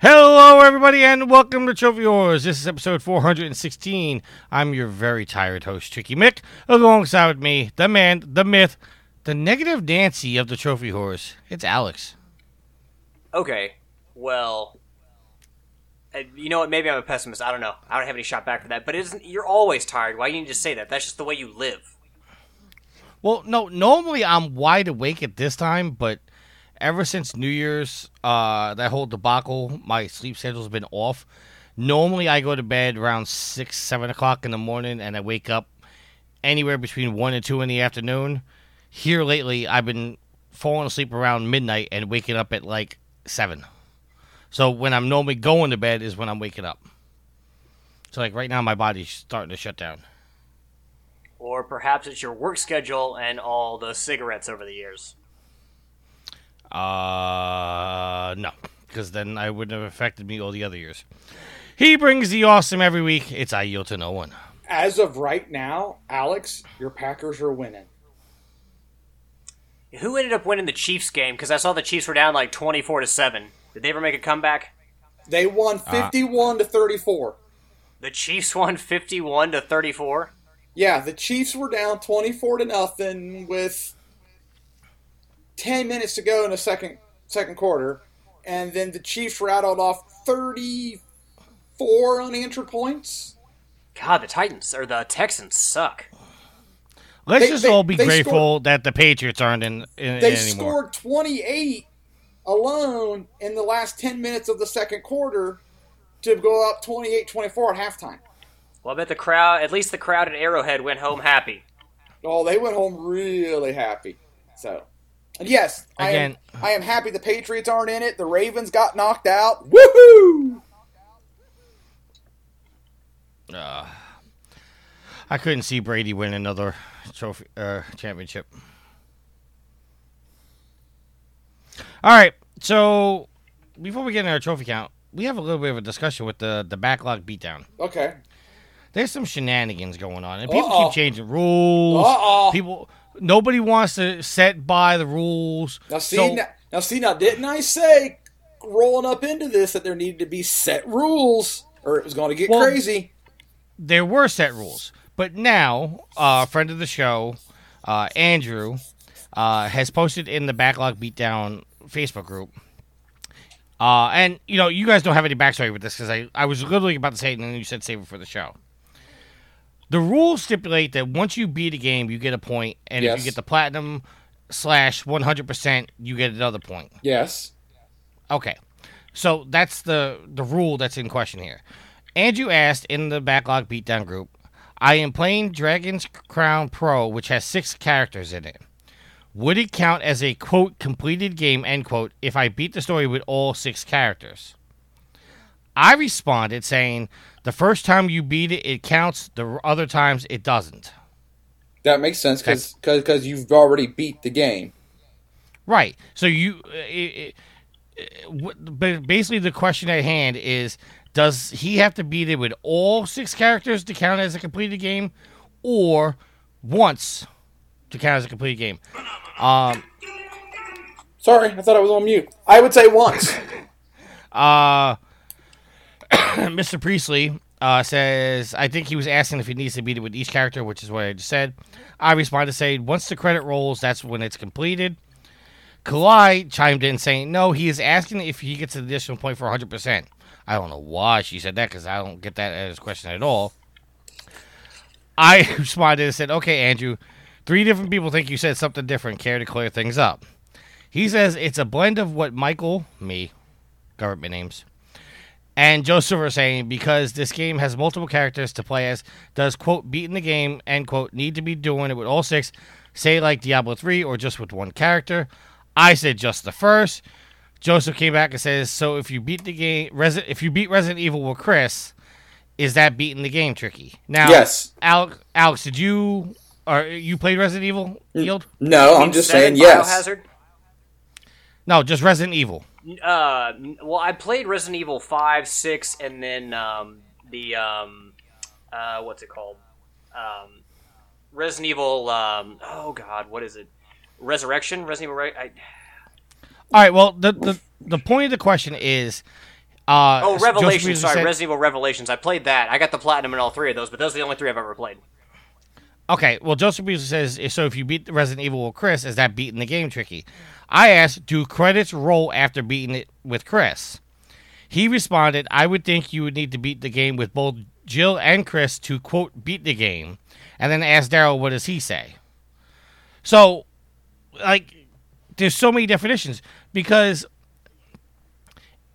Hello, everybody, and welcome to Trophy Wars. This is episode 416. I'm your very tired host, Tricky Mick. Alongside with me, the man, the myth, the negative Nancy of the Trophy Whores. It's Alex. Okay, well, uh, you know what? Maybe I'm a pessimist. I don't know. I don't have any shot back for that. But it isn't. You're always tired. Why do you need to say that? That's just the way you live. Well, no, normally I'm wide awake at this time, but ever since New Year's, uh, that whole debacle, my sleep schedule's been off. Normally, I go to bed around six, seven o'clock in the morning, and I wake up anywhere between one and two in the afternoon. Here lately, I've been falling asleep around midnight and waking up at like seven. So when I'm normally going to bed is when I'm waking up. So like right now, my body's starting to shut down. Or perhaps it's your work schedule and all the cigarettes over the years. Uh, no, because then I wouldn't have affected me all the other years. He brings the awesome every week. It's I yield to no one. As of right now, Alex, your Packers are winning. Who ended up winning the Chiefs game? Because I saw the Chiefs were down like 24 to seven. Did they ever make a comeback? They won 51 to 34. The Chiefs won 51 to 34. Yeah, the Chiefs were down 24 to nothing with 10 minutes to go in the second second quarter, and then the Chiefs rattled off 34 unanswered points. God, the Titans or the Texans suck. Let's They- just they- all be grateful scored- that the Patriots aren't in, in, They in scored 28 alone in the last 10 minutes of the second quarter to go up 28-24 at halftime. Well, I bet the crowd, at least the crowd at Arrowhead, went home happy. Oh, they went home really happy. So, and yes, Again- I am, I am happy the Patriots aren't in it. The Ravens got knocked out. Woohoo! Uh, I couldn't see Brady win another trophy uh, championship. All right, so before we get into our trophy count, we have a little bit of a discussion with the the backlog beatdown. Okay. There's some shenanigans going on, and people Uh-oh. keep changing rules. Uh-oh. People, nobody wants to set by the rules. Now see, So- now, now see, now didn't I say rolling up into this that there needed to be set rules, or it was going to get Well- crazy? there were set rules, but now uh, a friend of the show, uh, Andrew, uh, has posted in the Backlog Beatdown Facebook group. Uh, and you know, you guys don't have any backstory with this because I, I was literally about to say it, and then you said save it for the show. The rules stipulate that once you beat a game, you get a point, and if you get the platinum slash one hundred percent, you get another point. Yes. Okay. So that's the the rule that's in question here. Andrew asked in the backlog beatdown group, I am playing Dragon's Crown Pro, which has six characters in it. Would it count as a quote completed game end quote if I beat the story with all six characters? I responded saying the first time you beat it it counts, the other times it doesn't. That makes sense because because you've already beat the game. Right. So you, uh, it, it, but basically the question at hand is: Does he have to beat it with all six characters to count as a completed game, or once to count as a completed game? Um, Sorry, I thought I was on mute. I would say once. uh, Mr. Priestley uh, says, I think he was asking if he needs to it with each character, which is what I just said. I responded "Say once the credit rolls, that's when it's completed. Kalai chimed in saying, no, he is asking if he gets an additional point for 100%. I don't know why she said that because I don't get that as a question at all. I responded and said, okay, Andrew, three different people think you said something different. Care to clear things up? He says it's a blend of what Michael, me, government names, and Joseph are saying because this game has multiple characters to play as, does quote beating the game end quote need to be doing it with all six, say like Diablo three or just with one character? I said just the first. Joseph came back and says, so if you beat the game, Resi- if you beat Resident Evil with Chris, is that beating the game tricky? Now, Yes. Alex, Alex, did you or you played Resident Evil? Yield? No, I'm just saying yes. Biohazard. No, just Resident Evil. Uh, well, I played Resident Evil five, six, and then um, the um, uh, what's it called? Um, Resident Evil. Um, oh God, what is it? Resurrection. Resident Evil. Re- I, All right. Well, the the the point of the question is, Uh, Oh, Revelations. Sorry, said- Resident Evil Revelations. I played that. I got the platinum in all three of those, but those are the only three I've ever played. Okay, well, Joseph Beasley says, so if you beat Resident Evil with Chris, is that beating the game tricky? I asked, do credits roll after beating it with Chris? He responded, I would think you would need to beat the game with both Jill and Chris to, quote, beat the game. And then asked Daryl, what does he say? So, like, there's so many definitions because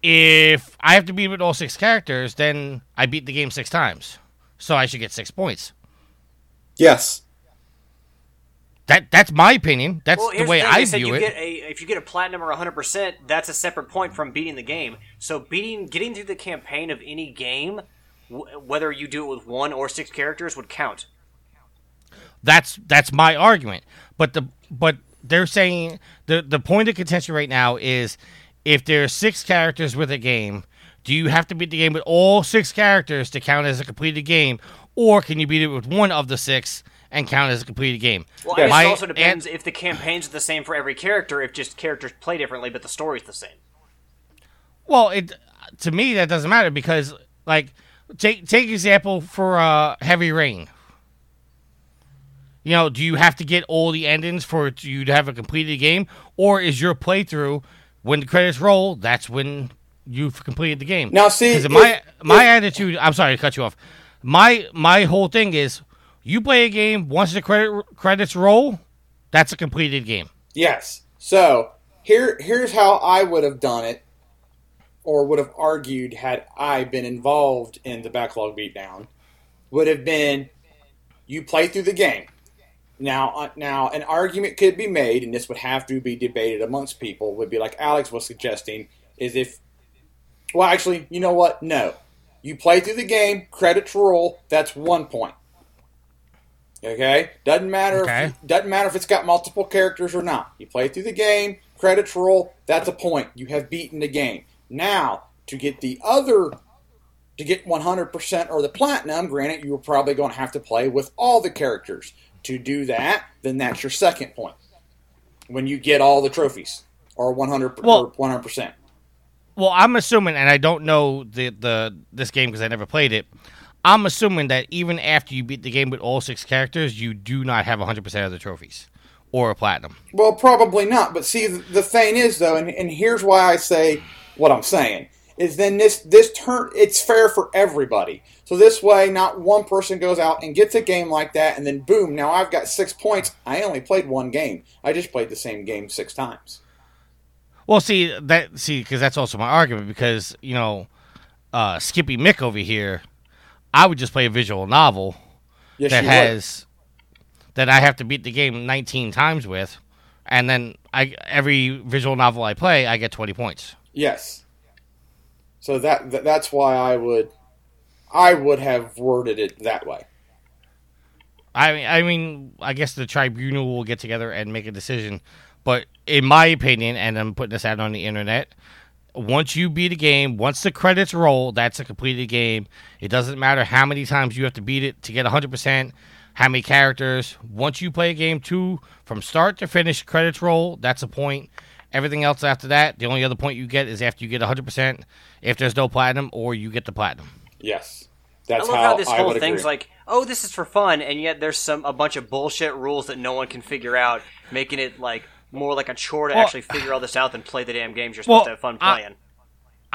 if I have to beat with all six characters, then I beat the game six times. So I should get six points. Yes. That that's my opinion. That's Well, the way the. I They said view you it. get a if you get a platinum or 100, percent that's a separate point from beating the game. So beating getting through the campaign of any game, w- whether you do it with one or six characters, would count. That's that's my argument. But the but they're saying the the point of contention right now is if there's six characters with a game, do you have to beat the game with all six characters to count as a completed game, or can you beat it with one of the six and count as a completed game? Well, Yes. I guess it also depends an- if the campaigns are the same for every character. If just characters play differently, but the story's the same. Well, it to me that doesn't matter because like take take example for uh, Heavy Rain. You know, do you have to get all the endings for you to have a completed game, or is your playthrough when the credits roll? That's when you've completed the game. Now, see, 'Cause my if- my attitude. I'm sorry to cut you off. My my whole thing is, you play a game once the credit credits roll, that's a completed game. Yes. So here, here's how I would have done it, or would have argued had I been involved in the backlog beatdown. Would have been, you play through the game. Now, uh, now an argument could be made, and this would have to be debated amongst people. Would be like Alex was suggesting, is if, well, actually, you know what? No, you play through the game, credits roll. That's one point. Okay, doesn't matter. Okay. If, doesn't matter if it's got multiple characters or not. You play through the game, credits roll. That's a point. You have beaten the game. Now to get the other, to get 100% or the platinum. Granted, you are probably going to have to play with all the characters. To do that, then that's your second point. When you get all the trophies or 100 Well- or 100%. Well, I'm assuming, and I don't know the the this game because I never played it. I'm assuming that even after you beat the game with all six characters, you do not have 100 percent of the trophies or a platinum. Well, probably not. But see, the thing is, though, and, and here's why I say what I'm saying is then this this turn it's fair for everybody. So this way, not one person goes out and gets a game like that, and then boom, now I've got six points. I only played one game. I just played the same game six times. Well, see that see because that's also my argument because you know uh, Skippy Mick over here, I would just play a visual novel Yes, that you would. has that I have to beat the game 19 times with, and then I every visual novel I play, I get 20 points. Yes. So that, that that's why I would I would have worded it that way. I mean, I mean, I guess the tribunal will get together and make a decision. But in my opinion, and I'm putting this out on the internet, once you beat a game, once the credits roll, that's a completed game. It doesn't matter how many times you have to beat it to get 100%, how many characters. Once you play a game two, from start to finish, credits roll, that's a point. Everything else after that, the only other point you get is after you get 100%, if there's no platinum, or you get the platinum. Yes. That's I love how, how, this I whole thing's agree. like, oh, this is for fun, and yet there's some a bunch of bullshit rules that no one can figure out, making it like more like a chore to Well- actually figure all this out than play the damn games you're supposed Well, to have fun I- playing.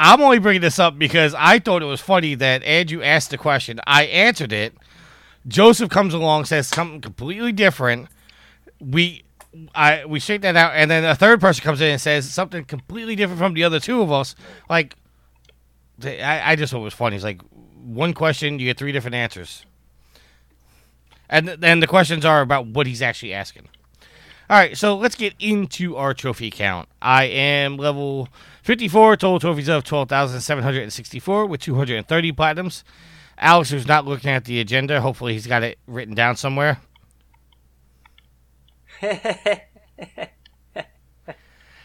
I'm only bringing this up because I thought it was funny that Andrew asked the question. I answered it. Joseph comes along, says something completely different. We, I, we shake that out, and then a third person comes in and says something completely different from the other two of us. Like, I, I just thought it was funny. It's like one question, you get three different answers, and then the questions are about what he's actually asking. All right, so let's get into our trophy count. I am level 54, total trophies of 12,764 with 230 platinums. Alex, who's not looking at the agenda, hopefully he's got it written down somewhere.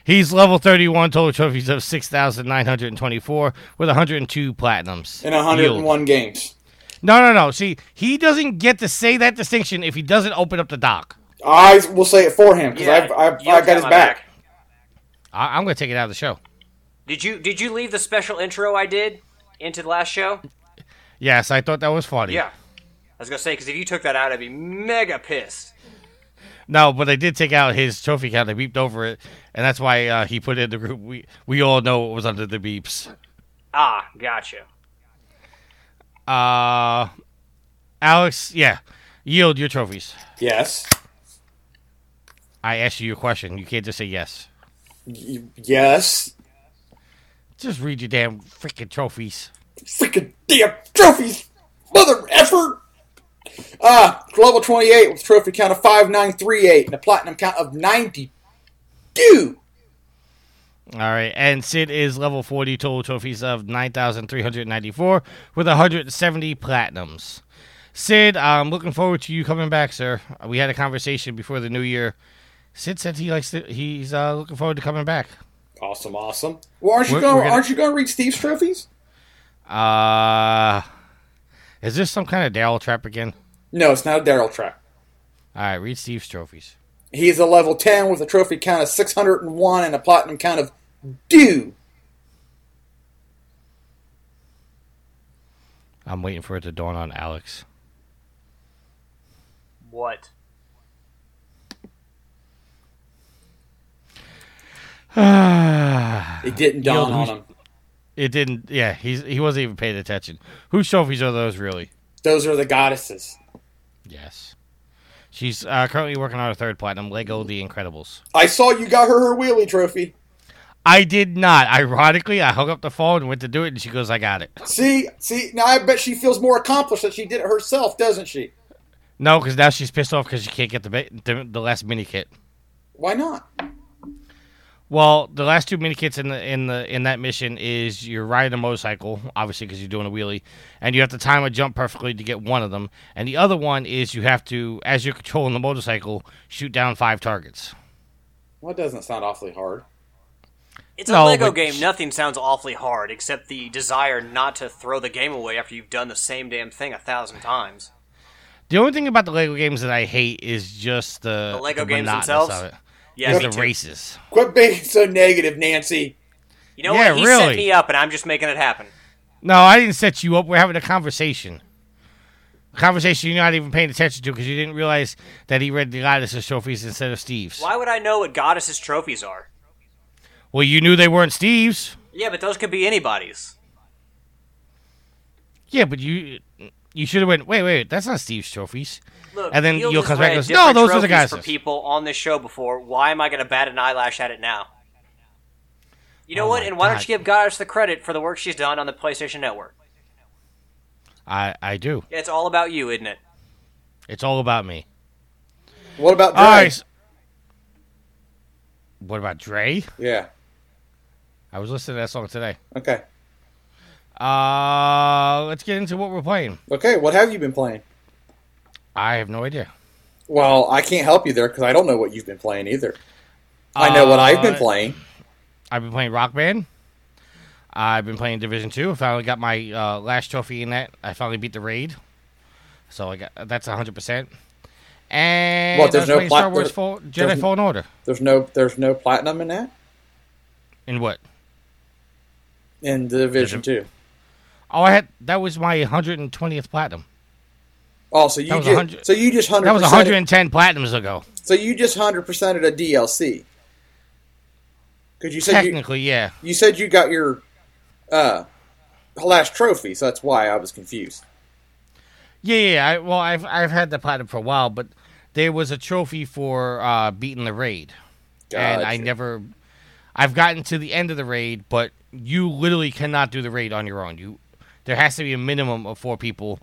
He's level 31, total trophies of 6,924 with 102 platinums. in 101 games. No, no, no. See, he doesn't get to say that distinction if he doesn't open up the dock. I will say it for him because Yeah, I've, I've, I've got his my back. I- I'm going to take it out of the show. Did you did you leave the special intro I did into the last show? Yes, I thought that was funny. Yeah. I was gonna say because if you took that out, I'd be mega pissed. No, but I did take out his trophy count. I beeped over it, and that's why uh, he put it in the group. We we all know what was under the beeps. Ah, gotcha. Uh, Alex, yeah, yield your trophies. Yes. I asked you your question. You can't just say yes. Y- yes. Just read your damn freaking trophies. Freaking damn trophies, mother effort. Ah, level 28 with trophy count of 5938 and a platinum count of 92. All right, and Sid is level 40, total trophies of 9,394 with 170 platinums. Sid, I'm looking forward to you coming back, sir. We had a conversation before the new year. Sid said he likes to, he's uh, looking forward to coming back. Awesome, awesome. Well, aren't you We're- going? we're gonna- Aren't you going to read Steve's trophies? Uh, is this some kind of Daryl trap again? No, it's not a Daryl trap. All right, read Steve's trophies. He is a level 10 with a trophy count of 601 and a platinum count of do. I'm waiting for it to dawn on Alex. What? It It didn't dawn Yo, on who's- him. didn't. Yeah, he's he wasn't even paying attention. Whose trophies are those really? Those are the goddesses. Yes. She's uh, currently working on her third platinum, Lego The Incredibles. I saw you got her her wheelie trophy. I did not. Ironically, I hung up the phone and went to do it, and she goes, "I got it." See, see, now I bet she feels more accomplished that she did it herself, doesn't she? No, because now she's pissed off because she can't get the, ba- the the last mini kit. Why not? Well, the last two mini kits in the in the in that mission is you're riding a motorcycle, obviously because you're doing a wheelie, and you have to time a jump perfectly to get one of them. And the other one is you have to, as you're controlling the motorcycle, shoot down five targets. Well, that doesn't sound awfully hard. It's a Lego but game. Nothing sounds awfully hard except the desire not to throw the game away after you've done the same damn thing a thousand times. The only thing about the Lego games that I hate is just the, The Lego the games monotonous themselves? Of it. Yeah, Is me the too. races. Quit being so negative, Nancy. You know Yeah, what? He really. set me up, and I'm just making it happen. No, I didn't set you up. We're having a conversation. A conversation you're not even paying attention to because you didn't realize that he read the Goddess's trophies instead of Steve's. Why would I know what Goddess's trophies are? Well, you knew they weren't Steve's. Yeah, but those could be anybody's. Yeah, but you you should have went. Wait, wait, that's not Steve's trophies. Look, And then Field you'll come back and read goes, "No, those are the guys." for people on this show before. Why am I going to bat an eyelash at it now? You know Oh what? And why don't you give Goddess the credit for the work she's done on the PlayStation Network? I I do. It's all about you, isn't it? It's all about me. What about All Dre? right. What about Dre? Yeah. I was listening to that song today. Okay. Uh, let's get into what we're playing. Okay. What have you been playing? I have no idea. Well, I can't help you there because I don't know what you've been playing either. I know what I've been Uh, playing. I've been playing Rock Band. I've been playing Division Two. I finally got my uh, last trophy in that. I finally beat the raid, so I got that's hundred percent. And What, there's no plat- Star Wars Fall, Jedi Fallen Order. There's no there's no platinum in that In what? in Division There's Two. Oh, I had that was my hundred and twentieth platinum. Oh, so you just 100 so you just hundred That was hundred and ten platinums ago. So you just hundred percented a DLC. Because you said you, Technically, yeah. you said you got your uh last trophy, so that's why I was confused. Yeah, yeah. I, well, I've I've had the platinum for a while, but there was a trophy for uh, beating the raid, and I never. I've gotten to the end of the raid, but you literally cannot do the raid on your own. You there has to be a minimum of four people,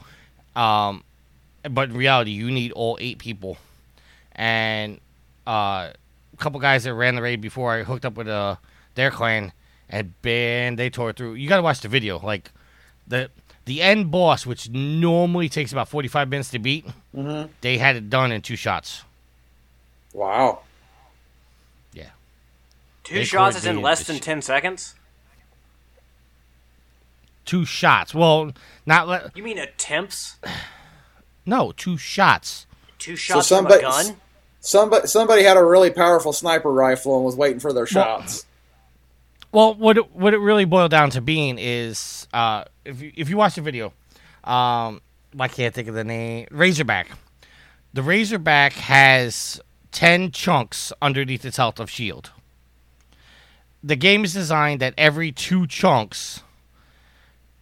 um, but in reality, you need all eight people, and uh, a couple guys that ran the raid before I hooked up with uh, their clan, and man, they tore through. You got to watch the video, like the the end boss, which normally takes about forty five minutes to beat. Mhm. They had it done in two shots. Wow. Yeah. Two They shots is in less than sh- ten seconds. Two shots. Well, not le- You mean attempts? no, two shots. Two shots somebody- from a gun? Somebody somebody had a really powerful sniper rifle and was waiting for their shots. Well, what it, what it really boiled down to being is uh, if you, if you watch the video, um, I can't think of the name. Razorback. The Razorback has ten chunks underneath its health of shield. The game is designed that every two chunks,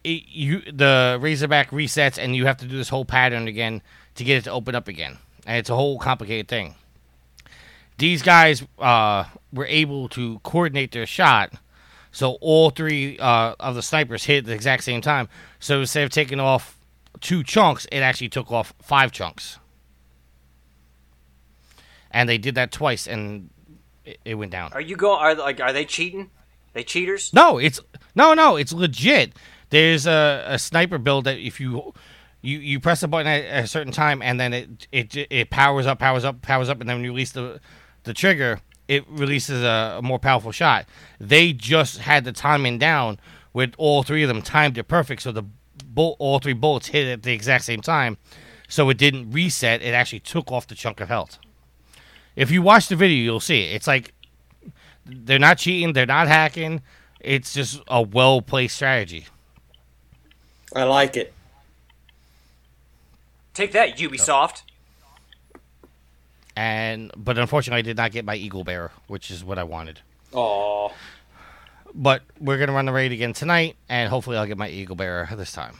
it, you the Razorback resets, and you have to do this whole pattern again to get it to open up again, and it's a whole complicated thing. These guys uh, were able to coordinate their shot so all three uh, of the snipers hit at the exact same time. So instead of taking off two chunks, it actually took off five chunks. And they did that twice, and it, it went down. Are you going? Are like are they cheating? They cheaters? No, it's no, no, it's legit. There's a, a sniper build that if you you you press a button at a certain time, and then it it it powers up, powers up, powers up, and then when you release the the trigger, it releases a, a, more powerful shot. They just had the timing down with all three of them timed it perfect, so the all three bullets hit at the exact same time, so it didn't reset. It actually took off the chunk of health. If you watch the video, you'll see it. It's like they're not cheating, they're not hacking. It's just a well placed strategy. I like it. Take that, Ubisoft. And but unfortunately, I did not get my Eagle Bear, which is what I wanted. Oh, But we're gonna run the raid again tonight, and hopefully, I'll get my Eagle Bear this time.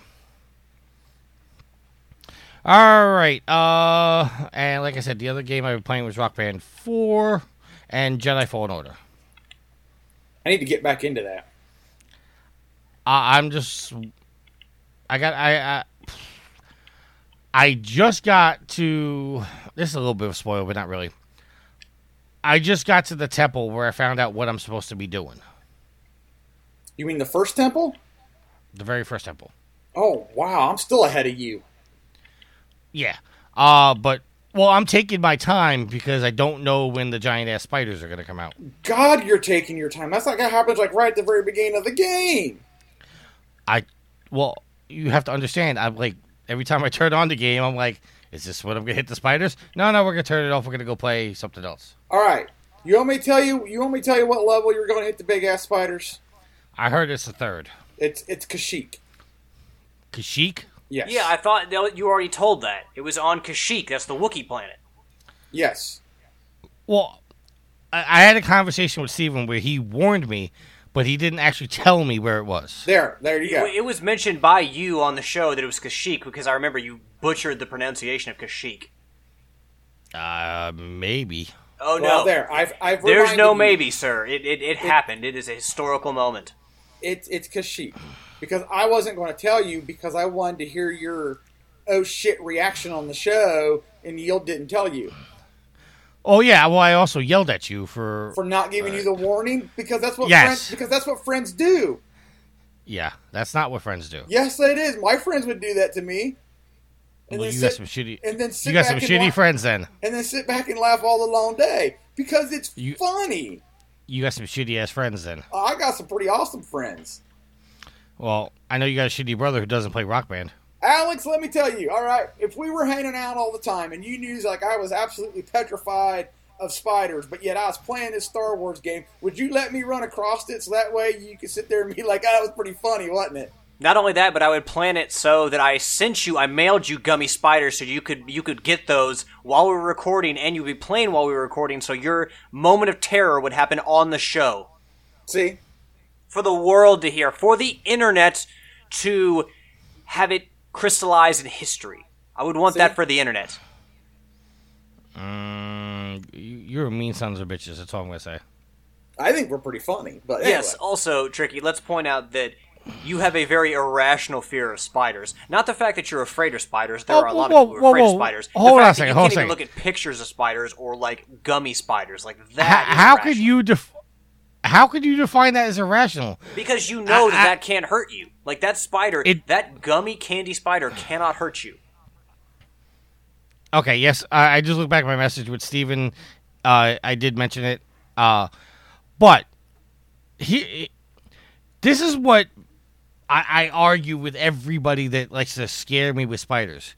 All right. Uh, and like I said, the other game I've been playing was Rock Band Four and Jedi Fallen Order. I need to get back into that. I I'm just, I got I. I I just got to. This is a little bit of a spoil, but not really. I just got to the temple where I found out what I'm supposed to be doing. You mean the first temple? The very first temple. Oh wow, I'm still ahead of you. Yeah. Uh, but well, I'm taking my time because I don't know when the giant ass spiders are gonna come out. God, you're taking your time. That's like that happens like right at the very beginning of the game. I, well, you have to understand. I'm like every time I turn on the game, I'm like, is this what I'm gonna hit the spiders? No, no, we're gonna turn it off. We're gonna go play something else. All right, you want me to tell you? You want me to tell you what level you're going to hit the big ass spiders? I heard it's the third. It's it's Kashyyyk. Kashyyyk. Yes. Yeah, I thought you already told that. It was on Kashyyyk. That's the Wookiee planet. yes. Well, I, I had a conversation with Steven where he warned me, but he didn't actually tell me where it was. There, there you go. It was mentioned by you on the show that it was Kashyyyk because I remember you butchered the pronunciation of Kashyyyk. Uh, maybe. Oh well, no, there. I've I've there's no you. maybe, sir. It, it, it happened. It is a historical moment. It's it's Kashyyyk because I wasn't going to tell you because I wanted to hear your oh shit reaction on the show, and Yield didn't tell you Oh yeah. Well, I also yelled at you for. for not giving you the uh, warning because that's what Yes. friends because that's what friends do. yeah, that's not what friends do. Yes, it is. My friends would do that to me. And well, then you got some shitty. and then sit You got some shitty wa- friends then. and then sit back and laugh all the long day because it's You- funny. You got some shitty ass friends then. I got some pretty awesome friends. Well, I know you got a shitty brother who doesn't play rock band. Alex, let me tell you, all right, if we were hanging out all the time and you knew like I was absolutely petrified of spiders, but yet I was playing this Star Wars game, would you let me run across it so that way you could sit there and be like, oh, that was pretty funny, wasn't it? Not only that, but I would plan it so that I sent you, I mailed you gummy spiders so you could you could get those while we were recording, and you'd be playing while we were recording, so your moment of terror would happen on the show See? for the world to hear, for the internet to have it crystallized in history. I would want See? that for the internet. Mm, you- you're a mean sons of bitches. That's all I'm gonna say. I think we're pretty funny, but anyway. Yes. Also, Tricky, let's point out that you have a very irrational fear of spiders. Not the fact that you're afraid of spiders. There Oh, are a lot whoa, of people who are whoa, afraid whoa. of spiders. The Hold on fact a that second, You hold can't on a even look at pictures of spiders or like gummy spiders. Like that. How, is how could you def- How could you define that as irrational? Because you know I- that I- that can't hurt you. Like that spider, It- that gummy candy spider cannot hurt you. Okay, yes, I, I just looked back at my message with Steven. Uh, I did mention it, uh, but he. This is what I, I argue with everybody that likes to scare me with spiders.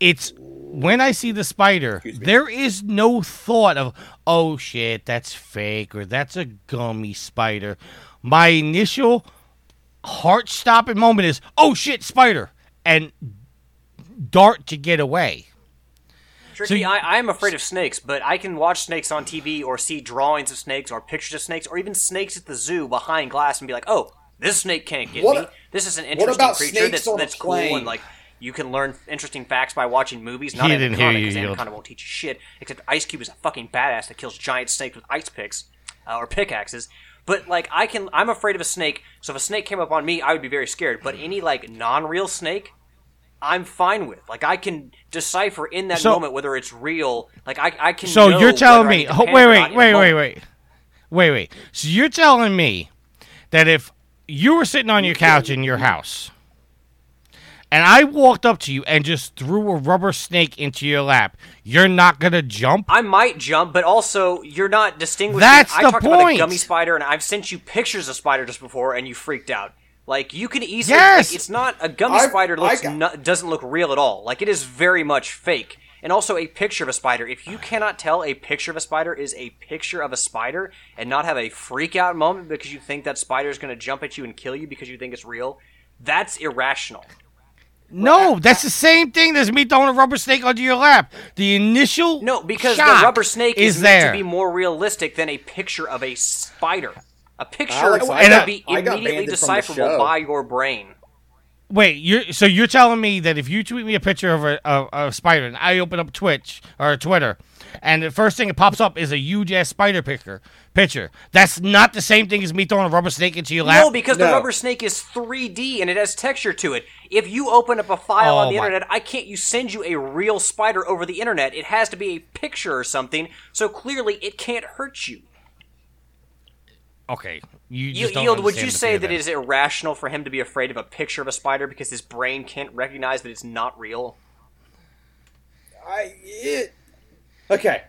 it's when I see the spider, there is no thought of, oh shit, that's fake or that's a gummy spider. My initial heart stopping moment is, oh shit, spider, and dart to get away. Tricky, you- I, I am afraid of snakes, but I can watch snakes on TV or see drawings of snakes or pictures of snakes or even snakes at the zoo behind glass and be like, oh, this snake can't get What- me. This is an interesting about creature that's, that's cool and like you can learn interesting facts by watching movies. Not He didn't hear Anaconda, you, 'cause Yield. Anaconda won't teach you shit. Except Ice Cube is a fucking badass that kills giant snakes with ice picks uh, or pickaxes. But like I can, I'm afraid of a snake. So if a snake came up on me, I would be very scared. But any like non-real snake, I'm fine with. Like I can decipher in that So- moment whether it's real. Like I, I can. So know you're telling whether I me, need to panic wait, or wait, in the wait, wait, moment. wait, wait, wait. So you're telling me that if you were sitting on your couch in your house, and I walked up to you and just threw a rubber snake into your lap, you're not gonna jump? I might jump, but also you're not distinguishing. That's I the talked about a gummy spider, and I've sent you pictures of spiders just before, and you freaked out. Like you can easily. Yes! Like, it's not a gummy I've- spider. Looks got- no- doesn't look real at all. Like it is very much fake. And also a picture of a spider. If you cannot tell a picture of a spider is a picture of a spider, and not have a freak out moment because you think that spider is going to jump at you and kill you because you think it's real, that's irrational. No, that's the same thing as me throwing a rubber snake onto your lap. The initial No, because shock the rubber snake is, is meant there. to be more realistic than a picture of a spider. A picture Alex, I will got- be I got immediately banned from the decipherable show. by your brain. Wait, you're so you're telling me that if you tweet me a picture of a, of, of a spider and I open up Twitch or Twitter, and the first thing that pops up is a huge ass spider picture, picture, that's not the same thing as me throwing a rubber snake into your lap. No, because the rubber snake is 3D and it has texture to it. If you open up a file Oh on the my- internet, I can't you send you a real spider over the internet. It has to be a picture or something, so clearly it can't hurt you. okay, you Yield, just don't Yield, would you say that it is irrational for him to be afraid of a picture of a spider because his brain can't recognize that it's not real? I it, okay.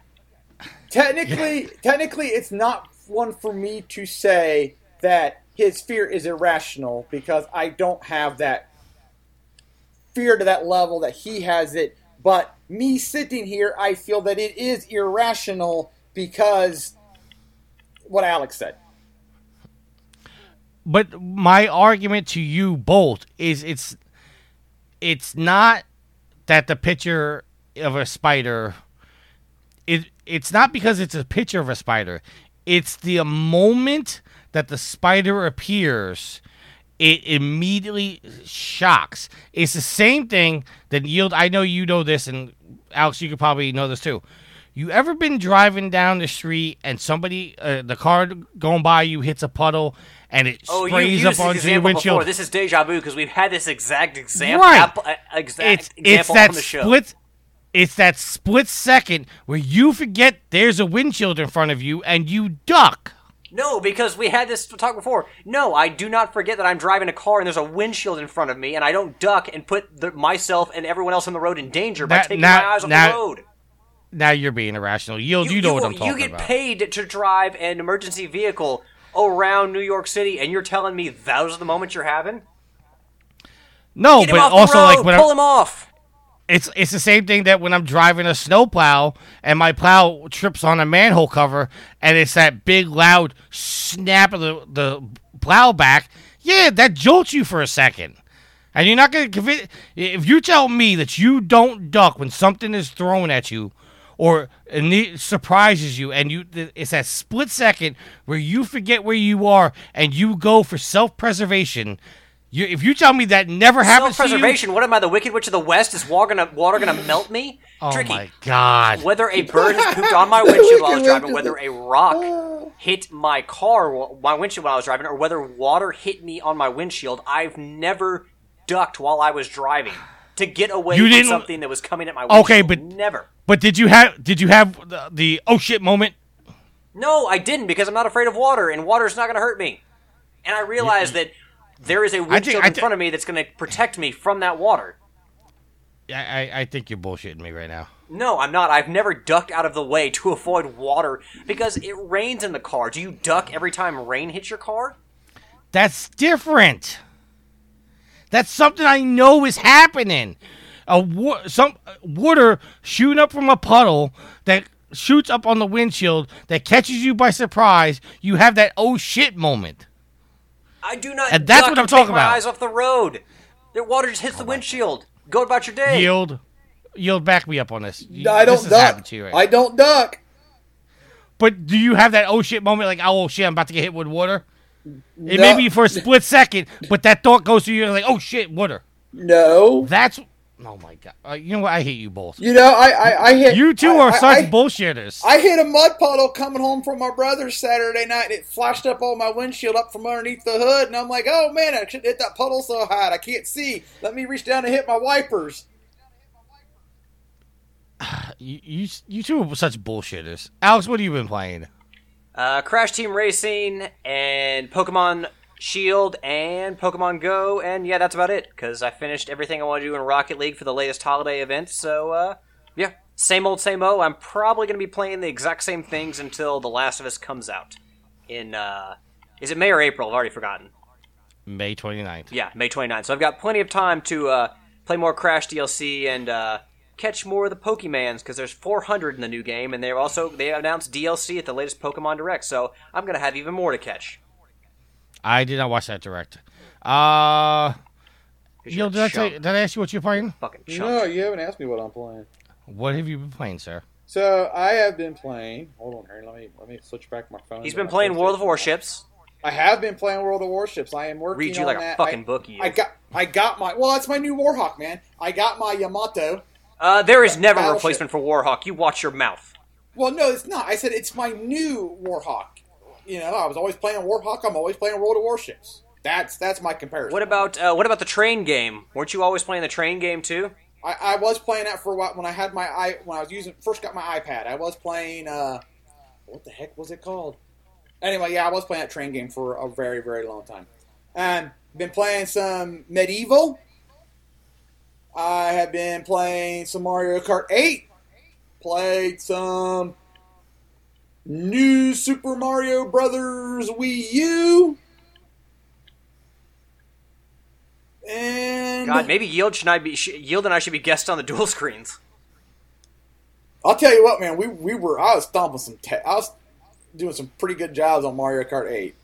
Technically, technically, it's not one for me to say that his fear is irrational because I don't have that fear to that level that he has it. But me sitting here, I feel that it is irrational because what Alex said. But my argument to you both is it's it's not that the picture of a spider it it's not because it's a picture of a spider. It's the moment that the spider appears it immediately shocks. It's the same thing that yield I know you know this and Alex you could probably know this too. You ever been driving down the street and somebody, uh, the car going by you hits a puddle and it Oh, sprays up onto your windshield? before. This is deja vu because we've had this exact example, Right. app- uh, exact it's example it's that on the show. split. It's that split second where you forget there's a windshield in front of you and you duck. No, because we had this talk before. No, I do not forget that I'm driving a car and there's a windshield in front of me, and I don't duck and put the, myself and everyone else on the road in danger by taking now- my eyes off now- the road. Now you're being irrational. Yield, you, know what I'm talking about. You get about. paid to drive an emergency vehicle around New York City, and you're telling me those are the moments you're having? no, but also road, like when pull I'm, him off. It's it's the same thing that when I'm driving a snowplow and my plow trips on a manhole cover and it's that big loud snap of the the plow back. Yeah, that jolts you for a second. And you're not going to convince. If you tell me that you don't duck when something is thrown at you, or surprises you, and you it's that split second where you forget where you are and you go for self preservation. You, if you tell me that never happens to you, Self-preservation. What am I, the Wicked Witch of the West? Is water gonna, water gonna melt me? oh Tricky. my god, Whether a bird has pooped on my windshield while I was driving, whether a rock hit my car, my windshield while I was driving, or whether water hit me on my windshield, I've never ducked while I was driving to get away You from didn't- something that was coming at my windshield. Okay, but- never. But did you have did you have the, the oh shit moment? No, I didn't because I'm not afraid of water, and water's not going to hurt me. And I realized that there is a windshield I in thi- front of me that's going to protect me from that water. I, I I think you're bullshitting me right now. No, I'm not. I've never ducked out of the way to avoid water because it rains in the car. Do you duck every time rain hits your car? That's different. That's something I know is happening. a wa- some water shooting up from a puddle that shoots up on the windshield that catches you by surprise, you have that oh shit moment. I do not. And that's what I'm talking about. Eyes off the road. The water just hits oh the windshield. Go about your day. Yield, yield, back me up on this. You- I don't has duck. to you, right? I don't duck. But do you have that oh shit moment like oh shit I'm about to get hit with water? It No. may be for a split second, but that thought goes through you like oh shit water. No. That's oh my god. Uh, you know what? I hate you both. You know, I I, I hit. You two I- are I- such I- bullshitters. I hit a mud puddle coming home from my brother's Saturday night. And it flashed up on my windshield up from underneath the hood, and I'm like, "Oh man, I should hit that puddle so hard I can't see. Let me reach down and hit my wipers." you, you you two are such bullshitters. Alex, what have you been playing? Uh, Crash Team Racing and Pokemon Shield and Pokemon Go, and yeah, that's about it. Because I finished everything I want to do in Rocket League for the latest holiday event. So uh, yeah, same old, same old. I'm probably going to be playing the exact same things until The Last of Us comes out. In uh, is it May or April? I've already forgotten. May 29th. Yeah, May 29th. So I've got plenty of time to uh, play more Crash DLC and uh, catch more of the Pokemans because there's 400 in the new game, and they're also they announced DLC at the latest Pokemon Direct. So I'm gonna have even more to catch. I did not watch that direct. Uh, 'Cause you're yo, did I, tell, chump. did I ask you what you're playing? Fucking chump. No, you haven't asked me what I'm playing. What have you been playing, sir? So I have been playing. Hold on, Harry. Let me let me switch back my phone. He's been playing World of Warships. I have been playing World of Warships. I am working. Read you on like a fucking I, book. You. I got I got my well. That's my new Warhawk, man. I got my Yamato. uh, there is never a replacement for Warhawk. You watch your mouth. Well, no, it's not. I said it's my new Warhawk. You know, I was always playing Warhawk. I'm always playing World of Warships. That's that's my comparison. What about uh, what about the train game? Weren't you always playing the train game too? I, I was playing that for a while when I had my i when I was using first got my iPad. I was playing uh, what the heck was it called? Anyway, yeah, I was playing that train game for a very very long time. And been playing some medieval. I have been playing some Mario Kart 8. Played some new Super Mario Brothers Wii U. And God, maybe Yield should I be Yield and I should be guests on the dual screens. I'll tell you what, man. We we were I was stomping some. Te- I was doing some pretty good jobs on Mario Kart Eight.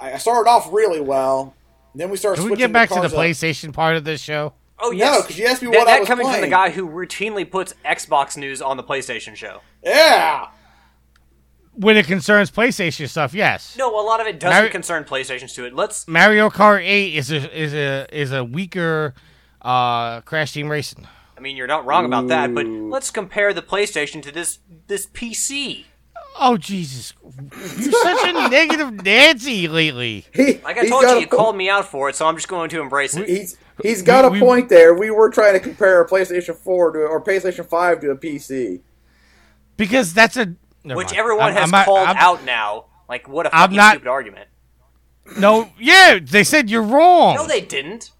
I, I started off really well. Then we started. Can we get back to the cars up. PlayStation part of this show? Oh No, because you asked me that, what I that was coming playing. from the guy who routinely puts Xbox news on the PlayStation show. Yeah. When it concerns PlayStation stuff, yes. No, a lot of it doesn't Mario- concern PlayStations to it. Let's Mario Kart 8 is a is a is a weaker uh, Crash Team Racing. I mean, you're not wrong about that, but let's compare the PlayStation to this this PC. Oh Jesus! You're such a negative Nancy lately. He, Like I told you, you po- called me out for it, so I'm just going to embrace it. He's he's got We- a we- point there. We were trying to compare a PlayStation Four to or PlayStation Five to a PC. Because that's a never which mind. everyone I'm- has I'm not- called I'm- out now. Like, what a I'm fucking not- stupid argument. No, yeah, they said you're wrong. No, they didn't.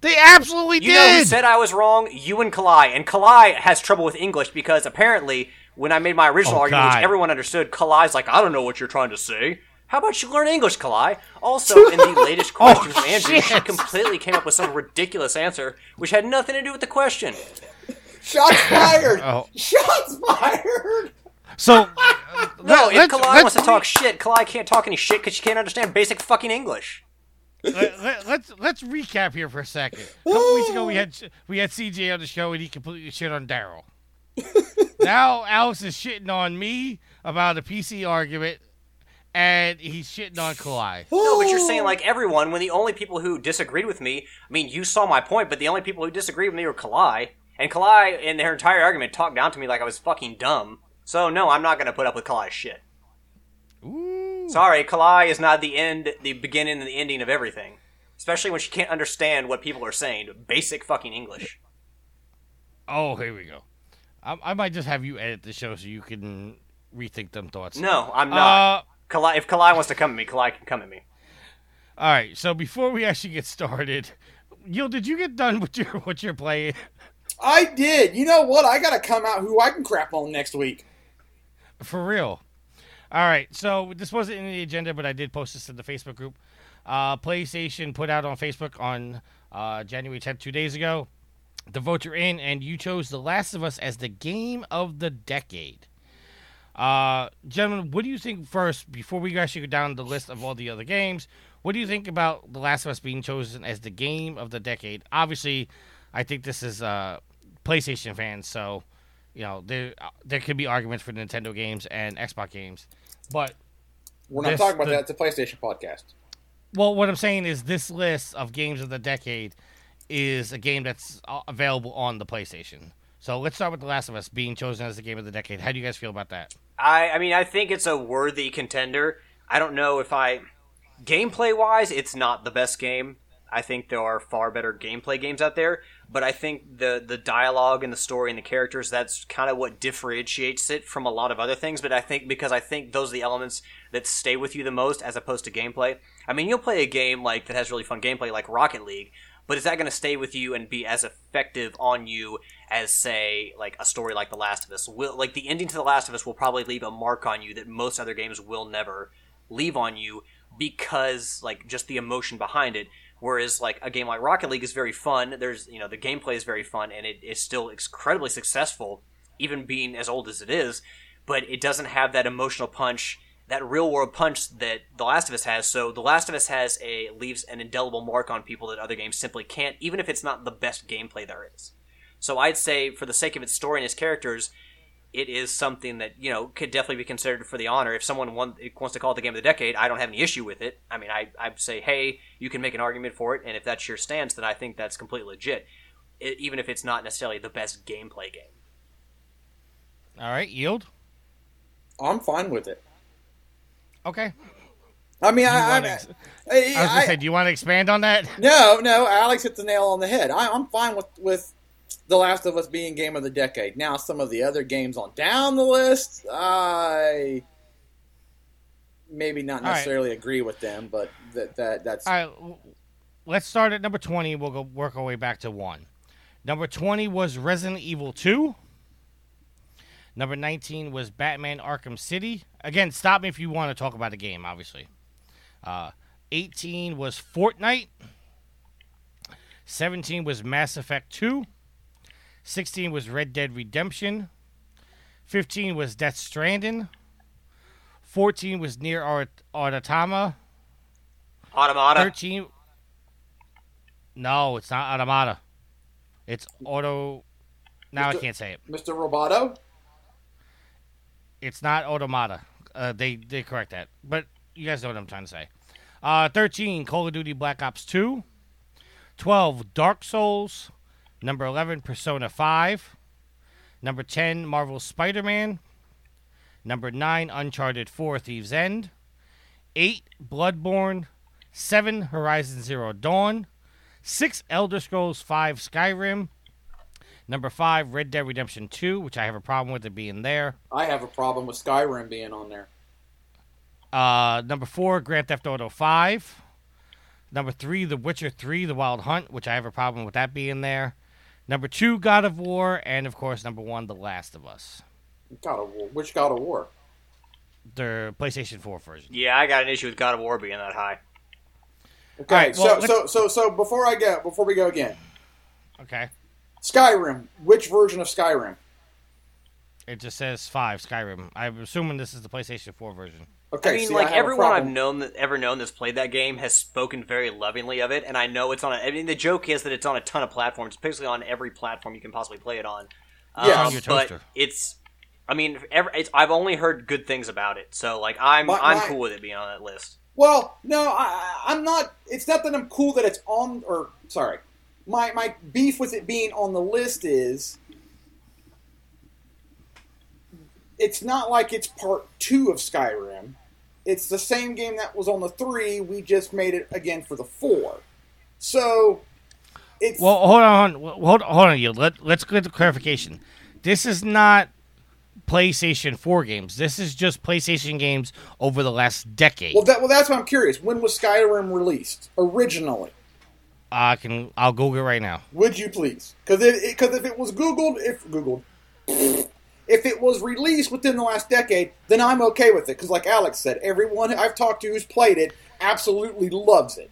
They absolutely You did. know who said I was wrong? You and Kalai. And Kalai has trouble with English because apparently, when I made my original Oh, argument, God. which everyone understood, Kalai's like, I don't know what you're trying to say. How about you learn English, Kalai? Also, in the latest Oh, question from Andrew, she completely came up with some ridiculous answer, which had nothing to do with the question. Shots fired! Oh. Shots fired! So No, let- if let's- Kalai let's wants to talk shit, Kalai can't talk any shit because she can't understand basic fucking English. let, let, let's let's recap here for a second. A couple weeks ago, we had we had CJ on the show, and he completely shit on Daryl. now Alex is shitting on me about a PC argument, and he's shitting on Kalai. No, but you're saying like everyone when the only people who disagreed with me, I mean, you saw my point, but the only people who disagreed with me were Kalai. And Kalai, in their entire argument, talked down to me like I was fucking dumb. So no, I'm not gonna put up with Kalai's shit. Ooh. Sorry, Kalai is not the end, the beginning and the ending of everything. Especially when she can't understand what people are saying. Basic fucking English. Oh, here we go. I, I might just have you edit the show so you can rethink them thoughts. No, I'm not. Uh, Kalai, if Kalai wants to come at me, Kalai can come at me. all right. So before we actually get started, Yul, did you get done with your what you're playing? I did. You know what? I gotta come out who I can crap on next week. For real. All right. So this wasn't in the agenda, but I did post this in the Facebook group. Uh, PlayStation put out on Facebook on uh, January 10th, two days ago. the votes are in, and you chose The Last of Us as the game of the decade. Uh, gentlemen, what do you think first, before we actually go down the list of all the other games? What do you think about The Last of Us being chosen as the game of the decade? Obviously, I think this is uh, PlayStation fans, so you know there there could be arguments for Nintendo games and Xbox games, but We're not This- talking about the- that. It's a PlayStation podcast. well, what I'm saying is this list of games of the decade is a game that's uh, available on the PlayStation. So let's start with The Last of Us being chosen as the game of the decade. How do you guys feel about that? I, I mean, I think it's a worthy contender. I don't know if I, gameplay wise, it's not the best game. I think there are far better gameplay games out there, but I think the the dialogue and the story and the characters that's kind of what differentiates it from a lot of other things. But I think because I think those are the elements that stay with you the most as opposed to gameplay. I mean, you'll play a game like that has really fun gameplay like Rocket League, but is that going to stay with you and be as effective on you as say like a story like The Last of Us? Will like the ending to The Last of Us will probably leave a mark on you that most other games will never leave on you because like just the emotion behind it. Whereas like a game like Rocket League is very fun. There's you know the gameplay is very fun and it is still incredibly successful, even being as old as it is. But it doesn't have that emotional punch, that real world punch that The Last of Us has. So The Last of Us has a leaves an indelible mark on people that other games simply can't, even if it's not the best gameplay there is. So I'd say for the sake of its story and its characters, it is something that you know could definitely be considered for the honor. If someone want, wants to call it the game of the decade, I don't have any issue with it. I mean, I I'd say, hey, you can make an argument for it, and if that's your stance, then I think that's completely legit, e- even if it's not necessarily the best gameplay game. All right, yield. I'm fine with it. Okay. I mean, I, I, wanna I, ex- I was gonna I- say, do you want to expand on that? no, no. Alex hit the nail on the head. I, I'm fine with with The Last of Us being game of the decade. Now, some of the other games on down the list, I maybe not All right. necessarily agree with them, but that that that's All right, let's start at number 20. We'll go work our way back to one. Number 20 was Resident Evil 2. Number 19 was Batman Arkham City. Again, stop me if you want to talk about the game, obviously. Uh, 18 was Fortnite. 17 was Mass Effect 2. 16 was Red Dead Redemption. 15 was Death Stranding. 14 was NieR Aut- Automata. Automata. 13 No, it's not Automata. It's Auto Now I can't say it. Mr. Roboto. It's not Automata. Uh, they they correct that. But you guys know what I'm trying to say. Uh, 13 Call of Duty Black Ops 2. 12 Dark Souls. Number 11 Persona 5. Number 10 Marvel Spider-Man. Number 9 Uncharted 4 Thief's End. 8 Bloodborne. 7 Horizon Zero Dawn. 6 Elder Scrolls 5 Skyrim. Number 5 Red Dead Redemption 2, which I have a problem with it being there. I have a problem with Skyrim being on there. Uh, number four, Grand Theft Auto Five. Number three, The Witcher Three: The Wild Hunt, which I have a problem with that being there. Number two, God of War, and of course, number one, The Last of Us, God of War. Which God of War? the PlayStation Four version. Yeah, I got an issue with God of War being that high. Okay, All right, well, so so so so before I go, before we go again, Okay, Skyrim. Which version of Skyrim? it just says five Skyrim. I'm assuming this is the PlayStation Four version. Okay, I mean, see, like have a everyone I've known that ever known that's played that game has spoken very lovingly of it, and I know it's on. A, I mean, the joke is that it's on a ton of platforms, basically on every platform you can possibly play it on. Yeah. It's Um, your but toaster. it's. I mean, every, it's, I've only heard good things about it, so like I'm My- I'm my- cool with it being on that list. Well, no, I, I- I'm not. It's not that I'm cool that it's on. Or sorry, my my beef with it being on the list is it's not like it's part two of Skyrim. It's the same game that was on the three. We just made it again for the four. So it's Well, hold on, hold hold on, you. Let Let's get the clarification. This is not PlayStation Four games. This is just PlayStation games over the last decade. well. That well, that's why I'm curious. When was Skyrim released originally? I can. I'll Google it right now. Would you please? Because because if it was Googled, if Googled, if it was released within the last decade, then I'm okay with it. Because like Alex said, everyone I've talked to who's played it absolutely loves it.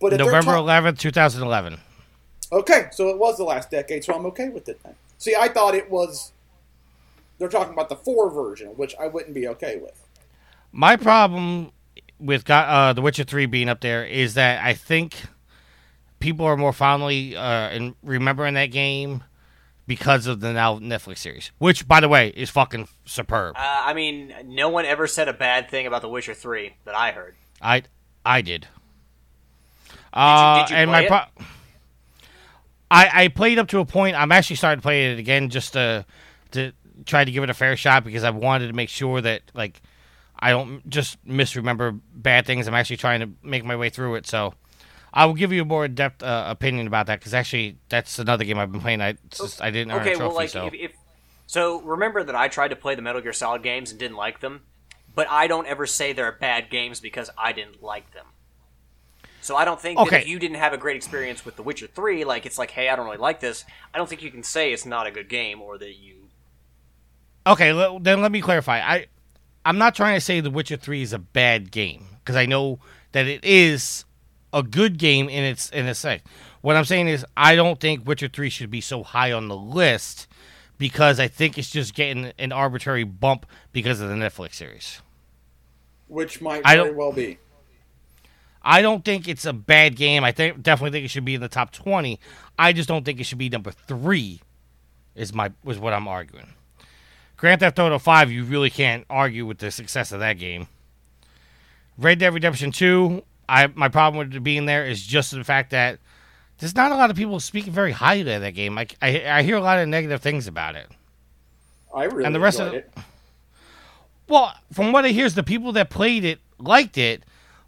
But November ta- eleventh, two thousand eleven. Okay, so it was the last decade, so I'm okay with it then. See, I thought it was. They're talking about the four version, which I wouldn't be okay with. My problem with Go- uh, The Witcher Three being up there is that I think people are more fondly uh, in remembering that game because of the now Netflix series, which, by the way, is fucking superb. Uh, I mean, no one ever said a bad thing about The Witcher Three that I heard. I I did. Uh, did you and play my it? pro- I I played up to a point. I'm actually starting to play it again just to to try to give it a fair shot because I wanted to make sure that like I don't just misremember bad things. I'm actually trying to make my way through it. So I will give you a more in depth uh, opinion about that because actually that's another game I've been playing. I just, I didn't earn Okay, a trophy. well, like so if, if so, remember that I tried to play the Metal Gear Solid games and didn't like them, but I don't ever say they're bad games because I didn't like them. So I don't think that if you didn't have a great experience with The Witcher Three, like it's like, hey, I don't really like this. I don't think you can say it's not a good game or that you. Okay, le- then let me clarify. I I'm not trying to say The Witcher 3 is a bad game because I know that it is a good game in its in its way. What I'm saying is I don't think Witcher 3 should be so high on the list because I think it's just getting an arbitrary bump because of the Netflix series. Which might I very well be. I don't think it's a bad game. I think definitely think it should be in the top 20. I just don't think it should be number 3 is my was what I'm arguing. Grand Theft Auto 5, you really can't argue with the success of that game. Red Dead Redemption 2, I my problem with being there is just the fact that there's not a lot of people speaking very highly of that game. Like I, I hear a lot of negative things about it. I really And the rest enjoyed of- it. Well, from what I hear, is the people that played it liked it,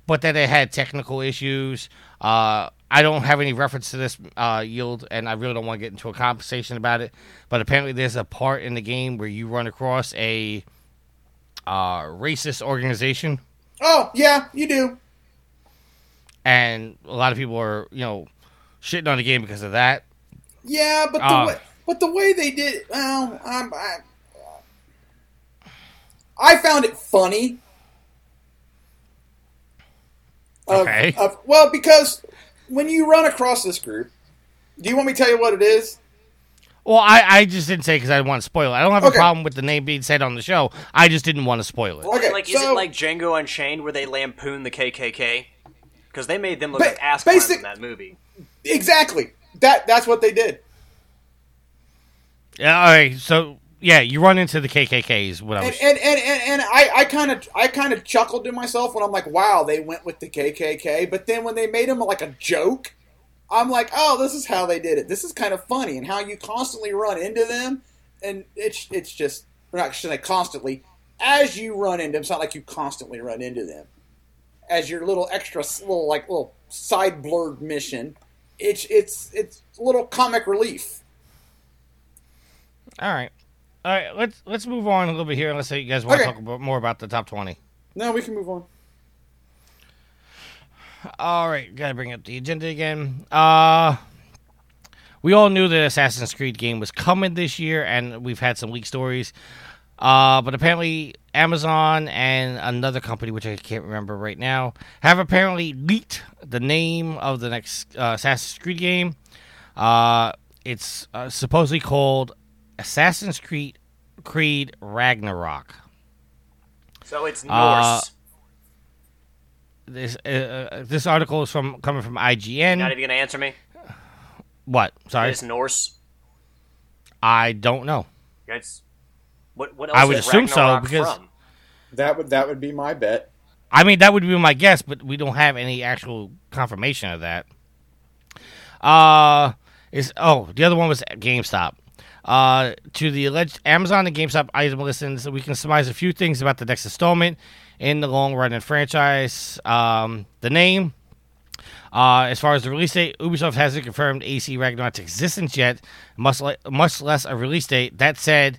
but that it had technical issues. Uh, I don't have any reference to this uh, yield, and I really don't want to get into a conversation about it. But apparently, there's a part in the game where you run across a uh, racist organization, Oh yeah, you do. And a lot of people are, you know, shitting on the game because of that. Yeah, but the Ah. way, but the way they did, well, I'm, I, I found it funny. Of- Okay. of- well, because when you run across this group, do you want me to tell you what it is? Well, I, I just didn't say because I didn't want to spoil it. I don't have Okay. a problem with the name being said on the show. I just didn't want to spoil it. Okay, like, is it like Django Unchained where they lampoon the KKK? Because they made them look Ba- like ass clowns basic- in that movie. Exactly. That that's what they did. Yeah, all right. So yeah, you run into the KKKs. What I And was. and, and, and, and I, I kind of I kind of chuckled to myself when I'm like, wow, they went with the KKK. But then when they made them like a joke, I'm like, oh, this is how they did it. This is kind of funny, and how you constantly run into them, and it's it's just we're not saying constantly. As you run into them, it's not like you constantly run into them. As your little extra little like little side blurred mission, it's it's it's a little comic relief. All right, all right. Let's let's move on a little bit here. Let's say you guys want to talk about, more about the top twenty. Now we can move on. All right, gotta bring up the agenda again. Uh we all knew that Assassin's Creed game was coming this year, and we've had some leak stories. Uh, but apparently, Amazon and another company, which I can't remember right now, have apparently leaked the name of the next uh, Assassin's Creed game. Uh, it's uh, supposedly called Assassin's Creed Creed Ragnarok. So it's Norse. Uh, This uh, uh, this article is from coming from IGN. Not even gonna answer me. What? Sorry, It's Norse. I don't know. It's what? What else? I would is assume so, because- from? That would that would be my bet. I mean, that would be my guess, but we don't have any actual confirmation of that. Uh, is oh, the other one was GameStop. Uh, to the alleged Amazon and GameStop item listens, we can surmise a few things about the next installment in the long running franchise. Um, the name, uh, as far as the release date, Ubisoft hasn't confirmed AC Ragnarok's existence yet, much, le- much less a release date. That said,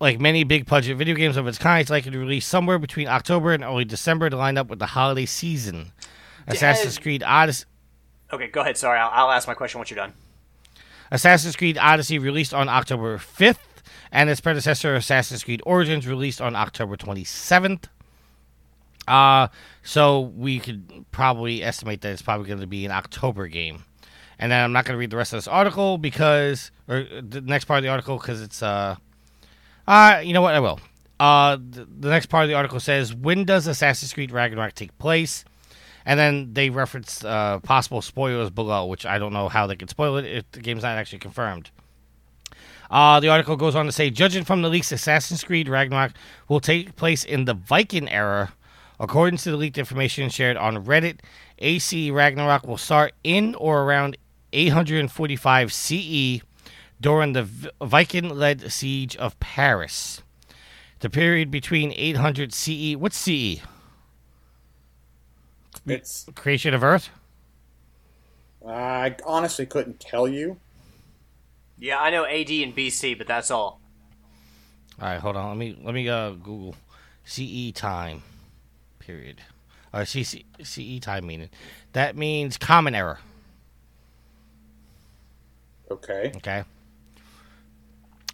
like many big budget video games of its kind, it's likely to release somewhere between October and early December to line up with the holiday season. Assassin's Creed Odyssey. Okay, go ahead. Sorry, I'll, I'll ask my question once you're done. Assassin's Creed Odyssey released on October 5th, and its predecessor, Assassin's Creed Origins, released on October 27th. Uh, so we could probably estimate that it's probably going to be an October game. And then I'm not going to read the rest of this article because, or the next part of the article because it's, uh, uh, you know what? I will. Uh, the, next part of the article says, when does Assassin's Creed Ragnarok take place? And then they reference uh, possible spoilers below, which I don't know how they could spoil it if the game's not actually confirmed. Uh, the article goes on to say, judging from the leaks, Assassin's Creed Ragnarok will take place in the Viking era. According to the leaked information shared on Reddit, AC Ragnarok will start in or around 845 CE during the Viking led siege of Paris. The period between 800 CE. What's CE? It's Creation of Earth? I honestly couldn't tell you. Yeah, I know AD and BC, but that's all. All right, hold on. Let me let me uh, Google CE time period. Or CC, CE time meaning. That means common era. Okay. Okay.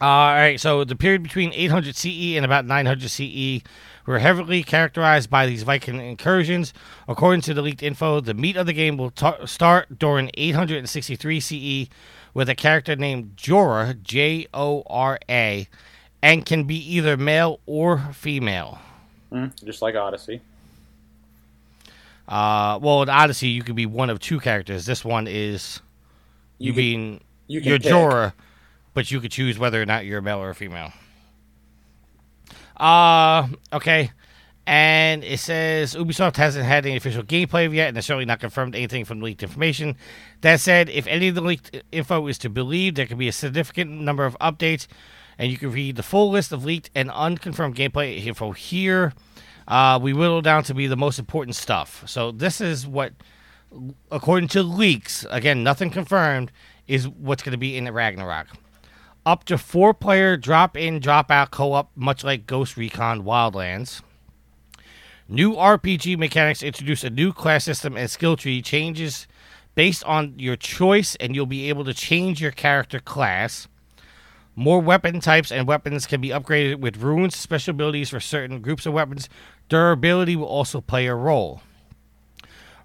Uh, all right, so the period between 800 CE and about 900 CE were heavily characterized by these Viking incursions. According to the leaked info, the meat of the game will ta start during 863 CE with a character named Jora, J O R A, and can be either male or female. Mm, just like Odyssey. Uh, well, in Odyssey, you could be one of two characters. This one is you, You can- being You can pick. Jora, but you could choose whether or not you're a male or a female. Uh, okay. And it says Ubisoft hasn't had any official gameplay yet, and it's certainly not confirmed anything from leaked information. That said, if any of the leaked info is to believe, there could be a significant number of updates, and you can read the full list of leaked and unconfirmed gameplay info here. Uh, we whittle down to be the most important stuff. So this is what, according to leaks, again, nothing confirmed, is what's going to be in Ragnarok up to four player drop in, drop out co op, much like Ghost Recon Wildlands. New RPG mechanics introduce a new class system and skill tree changes based on your choice, and you'll be able to change your character class. More weapon types and weapons can be upgraded with runes, special abilities for certain groups of weapons. Durability will also play a role.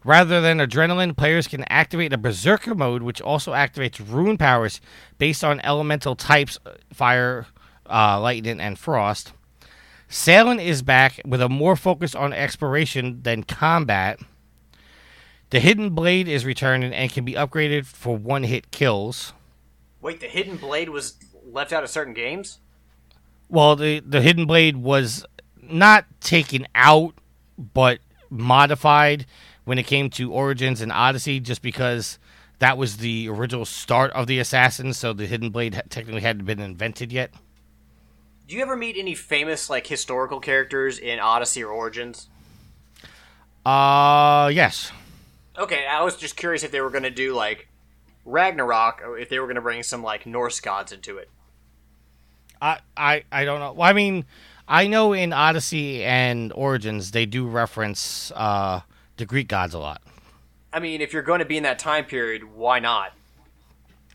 Rather than adrenaline, players can activate a berserker mode, which also activates rune powers based on elemental types uh, fire, uh, lightning, and frost. Sailing is back with a more focus on exploration than combat. The Hidden Blade is returning and can be upgraded for one hit kills. Wait, the Hidden Blade was left out of certain games? Well, the, the Hidden Blade was not taken out, but modified when it came to Origins and Odyssey, just because that was the original start of the Assassins, so the Hidden Blade technically hadn't been invented yet. Do you ever meet any famous like historical characters in Odyssey or Origins? Uh, yes. Okay, I was just curious if they were going to do like Ragnarok or if they were going to bring some like Norse gods into it. I, I, I don't know. Well, I mean, I know in Odyssey and Origins they do reference uh, the Greek gods a lot. I mean, if you're going to be in that time period, why not?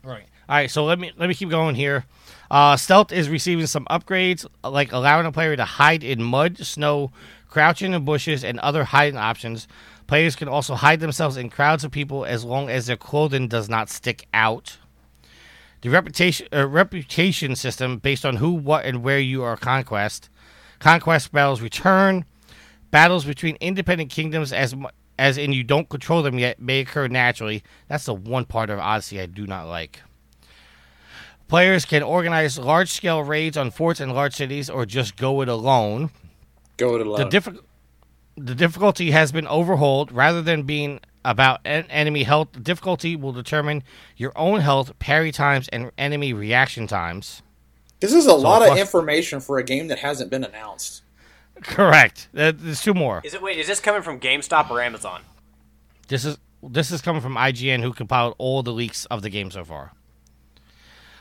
Right. All right. So let me let me keep going here. Uh, stealth is receiving some upgrades, like allowing a player to hide in mud, snow, crouching in bushes, and other hiding options. Players can also hide themselves in crowds of people as long as their clothing does not stick out. The reputation uh, reputation system based on who, what, and where you are conquest. Conquest battles return. Battles between independent kingdoms, as as in you don't control them yet, may occur naturally. That's the one part of Odyssey I do not like. Players can organize large scale raids on forts and large cities, or just go it alone. Go to The, love. diffi- the difficulty has been overhauled. Rather than being about en- enemy health, the difficulty will determine your own health, parry times, and enemy reaction times. this is a lot of information for a game that hasn't been announced. Correct. There's two more. Is it wait? Is this coming from GameStop or Amazon? This is this is coming from IGN, who compiled all the leaks of the game so far.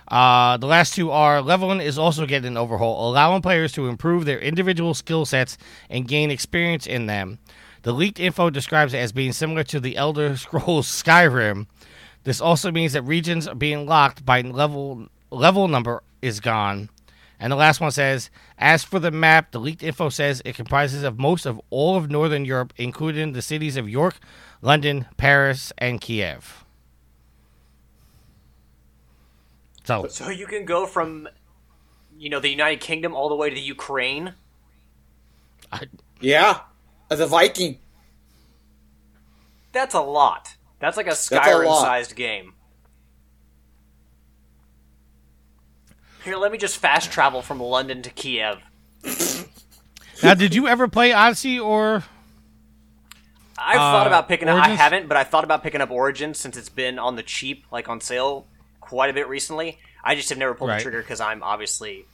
Uh, the last two are leveling is also getting an overhaul, allowing players to improve their individual skill sets and gain experience in them. The leaked info describes it as being similar to the Elder Scrolls Skyrim. This also means that regions are being locked by level level number is gone. And the last one says, as for the map, the leaked info says it comprises of most of all of Northern Europe, including the cities of York, London, Paris, and Kiev. So So you can go from, you know, the United Kingdom all the way to the Ukraine. Yeah, as a Viking. That's a lot. That's like a a Skyrim lot. sized game. Here, let me just fast travel from London to Kiev. now, did you ever play Odyssey or? I've Uh, thought about picking up. I haven't, but I thought about picking up Origins since it's been on the cheap, like on sale, quite a bit recently. I just have never pulled Right. the trigger because I'm obviously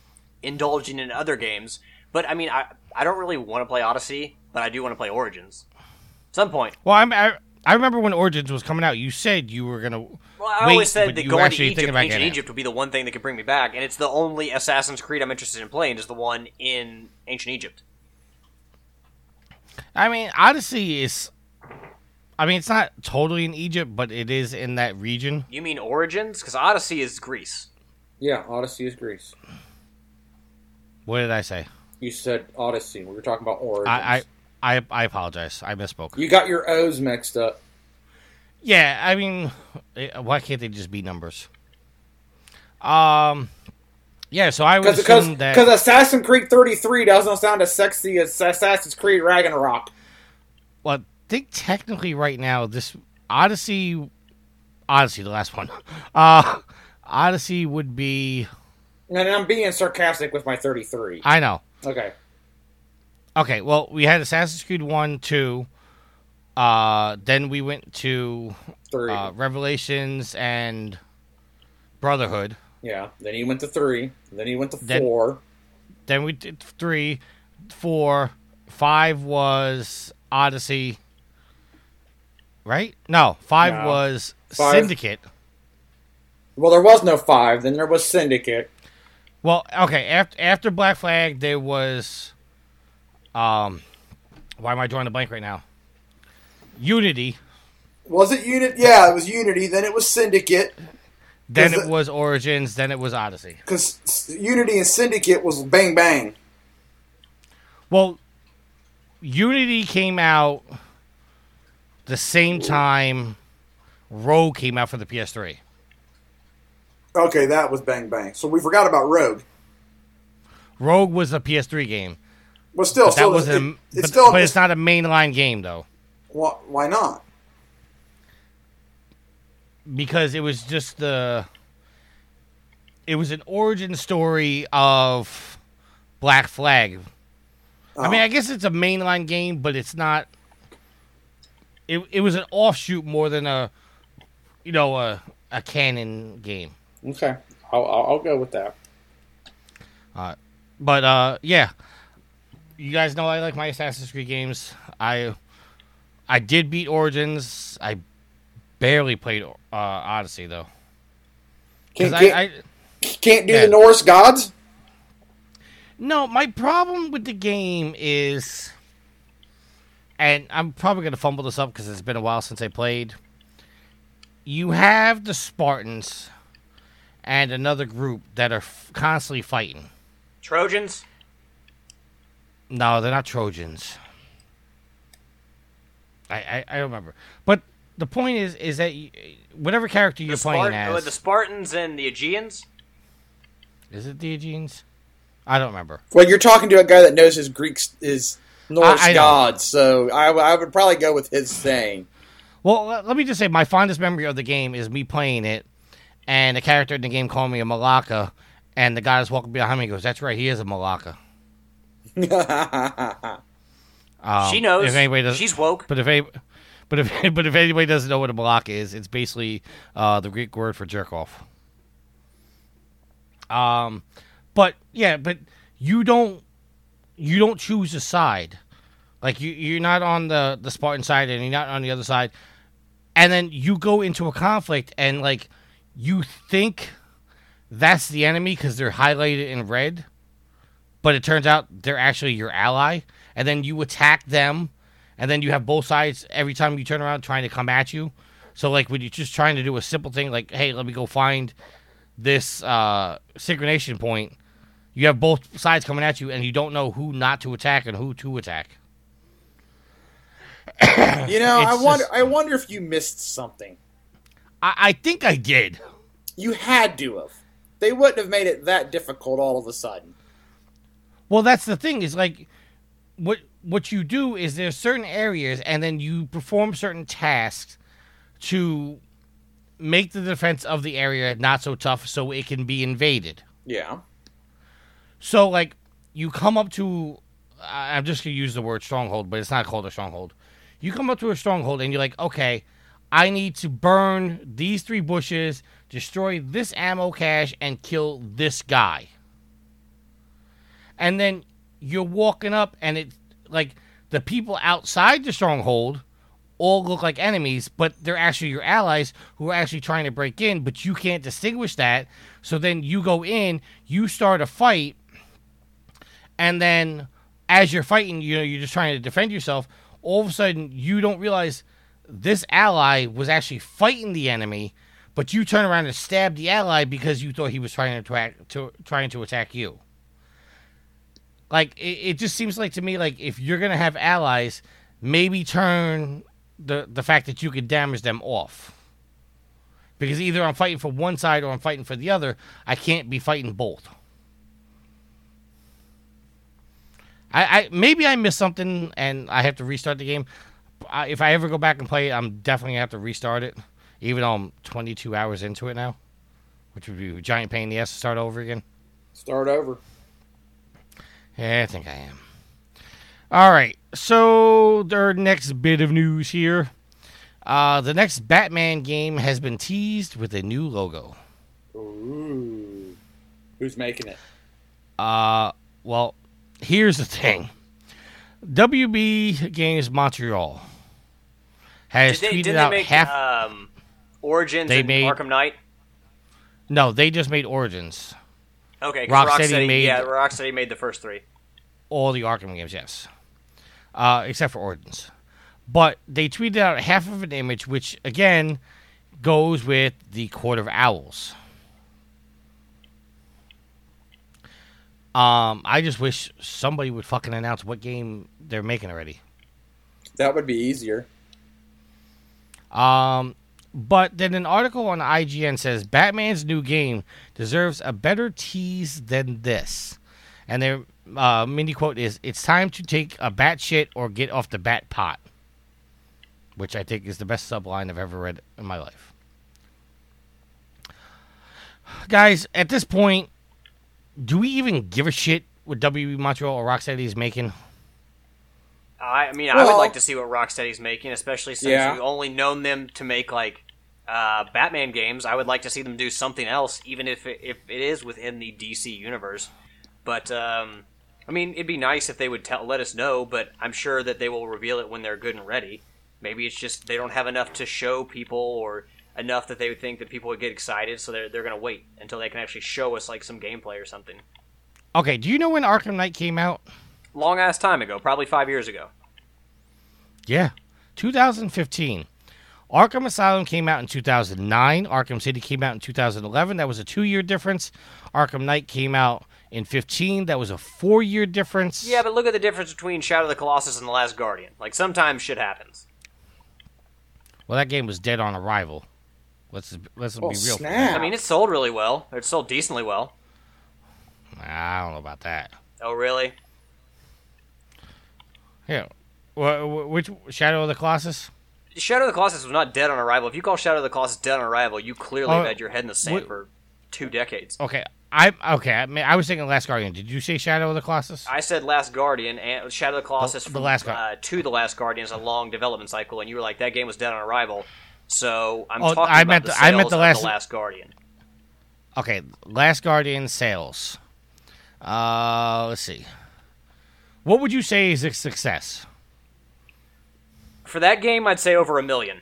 indulging in other games. But I mean, I I don't really want to play Odyssey, but I do want to play Origins. Some point. Well, I'm, I I remember when Origins was coming out. You said you were gonna. Well, I Wait, always said that you going to actually Egypt, about ancient getting it. Egypt would be the one thing that could bring me back, and it's the only Assassin's Creed I'm interested in playing is the one in ancient Egypt. I mean, Odyssey is. I mean, it's not totally in Egypt, but it is in that region. You mean Origins? Because Odyssey is Greece. Yeah, Odyssey is Greece. What did I say? You said Odyssey. We were talking about Origins. I I I, I apologize. I misspoke. you got your O's mixed up. Yeah, I mean, eh, why can't they just be numbers? Um, yeah. So I was Because that. because Assassin's Creed 33 doesn't sound as sexy as Assassin's Creed Ragnarok. well, I think technically right now this Odyssey, Odyssey, the last one, uh, Odyssey would be. And I'm being sarcastic with my 33. I know. Okay. Okay, well, we had Assassin's Creed 1, 2. Uh, then we went to Three. uh, Revelations and Brotherhood. yeah. Then he went to three. Then he went to Then- four. Then we did three, four, five was Odyssey. Right? No, 5 No. was Five- Syndicate. Well, there was no five. Then there was Syndicate. Well, okay, after after Black Flag there was um why am I drawing a blank right now? Unity. Was it Unity? Yeah, it was Unity. Then it was Syndicate. Then it it- was Origins, then it was Odyssey. Because Unity and Syndicate was Bang Bang. Well, Unity came out the same time Rogue came out for the PS3. Okay, that was Bang Bang. So we forgot about Rogue. Rogue was a PS3 game. Well, still, That still, was it, a, it's but, still. but it's not a mainline game though, why, why not? because it was just the. It was an origin story of Black Flag. I mean, Oh. I guess it's a mainline game, but it's not. It it was an offshoot more than a, you know, a a canon game. Okay, I'll, I'll, I'll go with that. But uh, yeah, you guys know I like my Assassin's Creed games. I I did beat Origins. I barely played uh, Odyssey though. 'Cause Can't, I, can't, I can't do yeah. the Norse gods. no, my problem with the game is, and I'm probably gonna fumble this up because it's been a while since I played. You have the Spartans and another group that are f- constantly fighting. Trojans? No, they're not Trojans. I, I, I don't remember. But the point is, is that you, whatever character you're the, playing Spart- as, uh, the Spartans and the Aegeans? is it the Aegeans? I don't remember. Well, you're talking to a guy that knows his Greeks, his Norse I- I gods, so I, I would probably go with his saying. Well, let let me just say, my fondest memory of the game is me playing it, and the character in the game called me a malaka, and the guy that's walking behind me goes, "That's right, he is a malaka." Um, she knows. If anybody does, She's woke. But if any, but if but if anybody doesn't know what a malaka is, it's basically uh, the Greek word for jerk off. Um, but yeah, but you don't you don't choose a side. Like you you're not on the the Spartan side and you're not on the other side, and then you go into a conflict and like you think that's the enemy because they're highlighted in red, but it turns out they're actually your ally, and then you attack them and then you have both sides every time you turn around trying to come at you. So like when you're just trying to do a simple thing like, hey, let me go find this uh, synchronization point, you have both sides coming at you, and you don't know who not to attack and who to attack. You know, I wonder. just- I wonder if you missed something. I, I think I did. You had to have. they wouldn't have made it that difficult all of a sudden. Well, that's the thing is like what what you do is there's certain areas and then you perform certain tasks to make the defense of the area not so tough so it can be invaded. Yeah. So like you come up to I'm just gonna use the word stronghold, but it's not called a stronghold. You come up to a stronghold and you're like, okay, I need to burn these three bushes, destroy this ammo cache, and kill this guy. And then you're walking up and it like the people outside the stronghold all look like enemies, but they're actually your allies who are actually trying to break in, but you can't distinguish that. So then you go in, you start a fight, and then as you're fighting, you know, you're just trying to defend yourself. All of a sudden, you don't realize this ally was actually fighting the enemy, but you turn around and stab the ally because you thought he was trying to attack, to trying to attack you. Like it, it just seems like to me like if you're gonna have allies, maybe turn the the fact that you could damage them off. Because either I'm fighting for one side or I'm fighting for the other. I can't be fighting both. I, I maybe I missed something and I have to restart the game. I, if I ever go back and play it, I'm definitely gonna have to restart it. Even though I'm 22 hours into it now, which would be a giant pain in the ass to start over again. Start over. Yeah, I think I am. All right. So, their next bit of news here. Uh, the next Batman game has been teased with a new logo. Ooh. Who's making it? Uh, well, here's the thing. WB Games Montreal has Did they, tweeted did they out make half. um, Origins They and made- Arkham Knight? no, they just made Origins. Okay, 'cause Rocksteady Rocksteady, made- yeah, Rocksteady made the first three. all the Arkham games, yes, uh, except for Origins. But they tweeted out half of an image, which again goes with the Court of Owls. Um, I just wish somebody would fucking announce what game they're making already. That would be easier. Um, but then an article on IGN says Batman's new game deserves a better tease than this. And their uh, mini quote is It's time to take a bat shit or get off the bat pot. Which I think is the best subline I've ever read in my life. Guys, at this point, do we even give a shit what WB Montreal or Rocksteady is making? I, I mean, I would like to see what Rocksteady's making, especially since Yeah. we've only known them to make like uh, Batman games. I would like to see them do something else, even if it, if it is within the DC universe. But um, I mean, it'd be nice if they would tell, let us know. But I'm sure that they will reveal it when they're good and ready. Maybe it's just they don't have enough to show people, or enough that they would think that people would get excited, so they're they're gonna wait until they can actually show us like some gameplay or something. Okay, do you know when Arkham Knight came out? Long ass time ago, probably five years ago. Yeah, 2015. Arkham Asylum came out in 2009. Arkham City came out in 2011. That was a two-year difference. Arkham Knight came out in 15. That was a four-year difference. Yeah, but look at the difference between Shadow of the Colossus and The Last Guardian. Like sometimes shit happens. well, that game was dead on arrival. Let's let's Oh, be real. snap. I mean, it sold really well. It sold decently well. I don't know about that. Oh, really? Yeah, Wh- wh- which Shadow of the Colossus? Shadow of the Colossus was not dead on arrival. If you call Shadow of the Colossus dead on arrival, you clearly Oh, had your head in the sand wh- for two decades. Okay, I okay. I, mean, I was thinking Last Guardian. Did you say Shadow of the Colossus? I said Last Guardian and Shadow of the Colossus The- the from, Last Guar- uh, to the Last Guardian is a long development cycle, and you were like that game was dead on arrival. So I'm Oh, talking I about meant the the- I meant the of last- the Last Guardian. Okay, Last Guardian sales. Uh, let's see. What would you say is a success? For that game, I'd say over a million.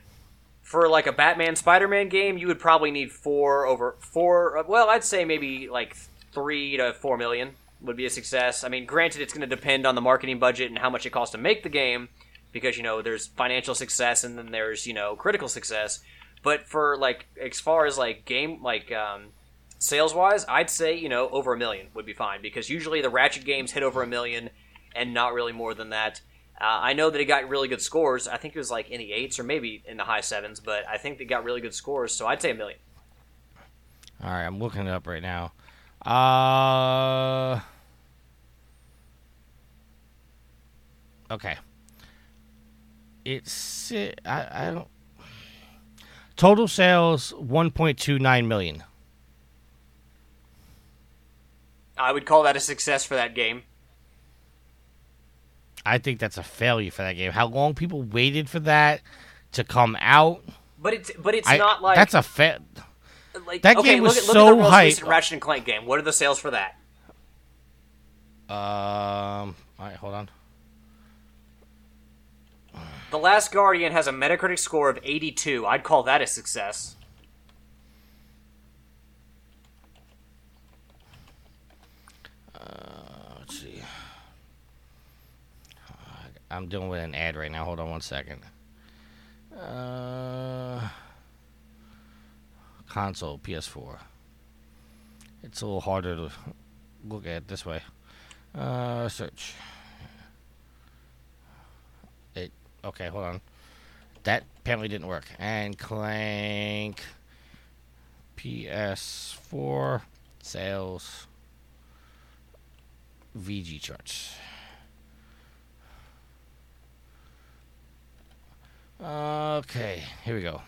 For like a Batman Spider-Man game, you would probably need four over four. Well, I'd say maybe like three to four million would be a success. I mean, granted, it's going to depend on the marketing budget and how much it costs to make the game, because you know there's financial success and then there's you know critical success. But for like as far as like game like um, sales wise, I'd say you know over a million would be fine because usually the Ratchet games hit over a million and not really more than that. Uh, I know that it got really good scores. I think it was like in the eights or maybe in the high sevens, but I think they got really good scores. So I'd say a million. All right, I'm looking it up right now. Uh. Okay. It's I, I don't. Total sales 1.29 million. I would call that a success for that game. I think that's a failure for that game. How long people waited for that to come out? But it's but it's I- not like that's a fa- like that okay, game was look at, look so at the most recent Ratchet and Clank game. What are the sales for that? Um. All right, hold on. The Last Guardian has a Metacritic score of 82. I'd call that a success. Let's see. I'm dealing with an ad right now. Hold on one second. Uh, console PS4. It's a little harder to look at this way. Uh, search. It okay. Hold on. That apparently didn't work. And Clank PS4 sales. VGChartz. Okay, here we go.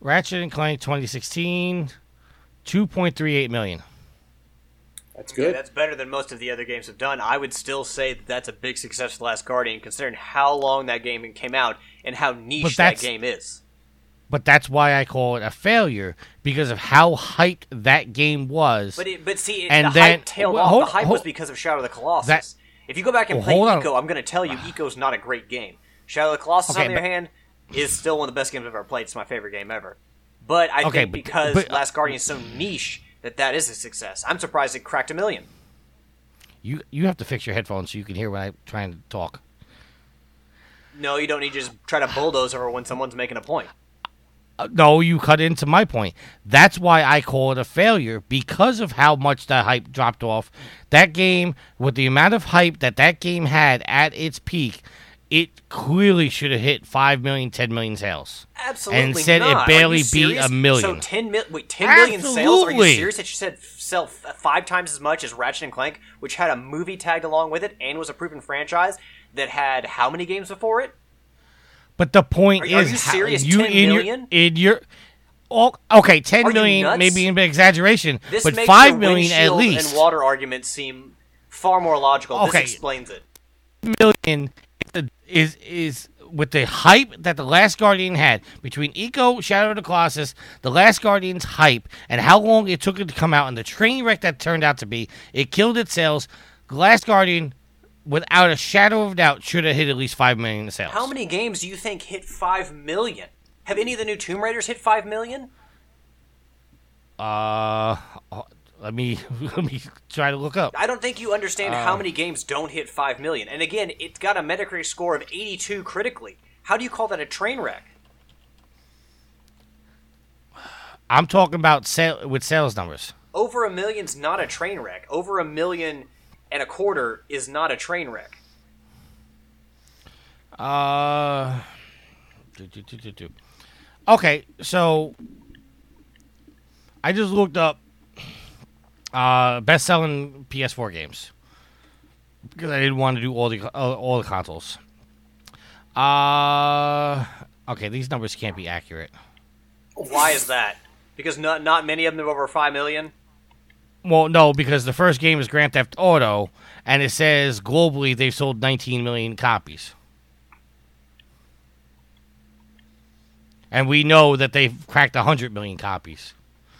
Ratchet and Clank 2016, 2.38 million. That's Yeah, good. that's better than most of the other games have done. I would still say that that's a big success for The Last Guardian, considering how long that game came out and how niche that game is. But that's why I call it a failure because of how hyped that game was. But it, but see, And the then- hype tailed well, off. hold- the hype hold- was because of Shadow of the Colossus. That- if you go back and Well, play hold on. Ico, I'm going to tell you, Ico's not a great game. Shadow of the Colossus, Okay, on the other hand, is still one of the best games I've ever played. It's my favorite game ever. But I Okay, think but- because but- Last Guardian is so niche that that is a success. I'm surprised it cracked a million. you you have to fix your headphones so you can hear when I'm trying to talk. No, you don't need to just try to bulldoze over when someone's making a point. Uh, no, you cut into my point. That's why I call it a failure because of how much the hype dropped off. That game, with the amount of hype that that game had at its peak, it clearly should have hit 5 million, 10 million sales. Absolutely And said it not. Are barely beat a million. So ten mil- wait, 10 million sales? Are you serious? That you said sell five times as much as Ratchet and Clank, which had a movie tagged along with it and was a proven franchise that had how many games before it? But the point Are- are is, you how- serious? you 10 in million? your in your oh, okay, ten Are million maybe an exaggeration, This but five million at least. and water argument seem far more logical. Okay. This explains it. million is is with the hype that the Last Guardian had between Ico, Shadow of the Colossus, the Last Guardian's hype, and how long it took it to come out, and the train wreck that turned out to be, it killed its sales. The Last Guardian, without a shadow of doubt, should have hit at least five million in sales. How many games do you think hit five million? Have any of the new Tomb Raiders hit five million? Uh, let me let me try to look up. I don't think you understand Uh. how many games don't hit 5 million. And again, it's got a Metacritic score of 82 critically. How do you call that a train wreck? I'm talking about sale with sales numbers. Over a million's not a train wreck. Over a million and a quarter is not a train wreck. Uh, do, do, do, do, do. okay, so I just looked up uh, best-selling PS4 games because I didn't want to do all the uh, all the consoles. Uh, okay, these numbers can't be accurate. Why is that? Because not not many of them are over 5 million. Well, no, because the first game is Grand Theft Auto, and it says globally they've sold 19 million copies. And we know that they've cracked 100 million copies.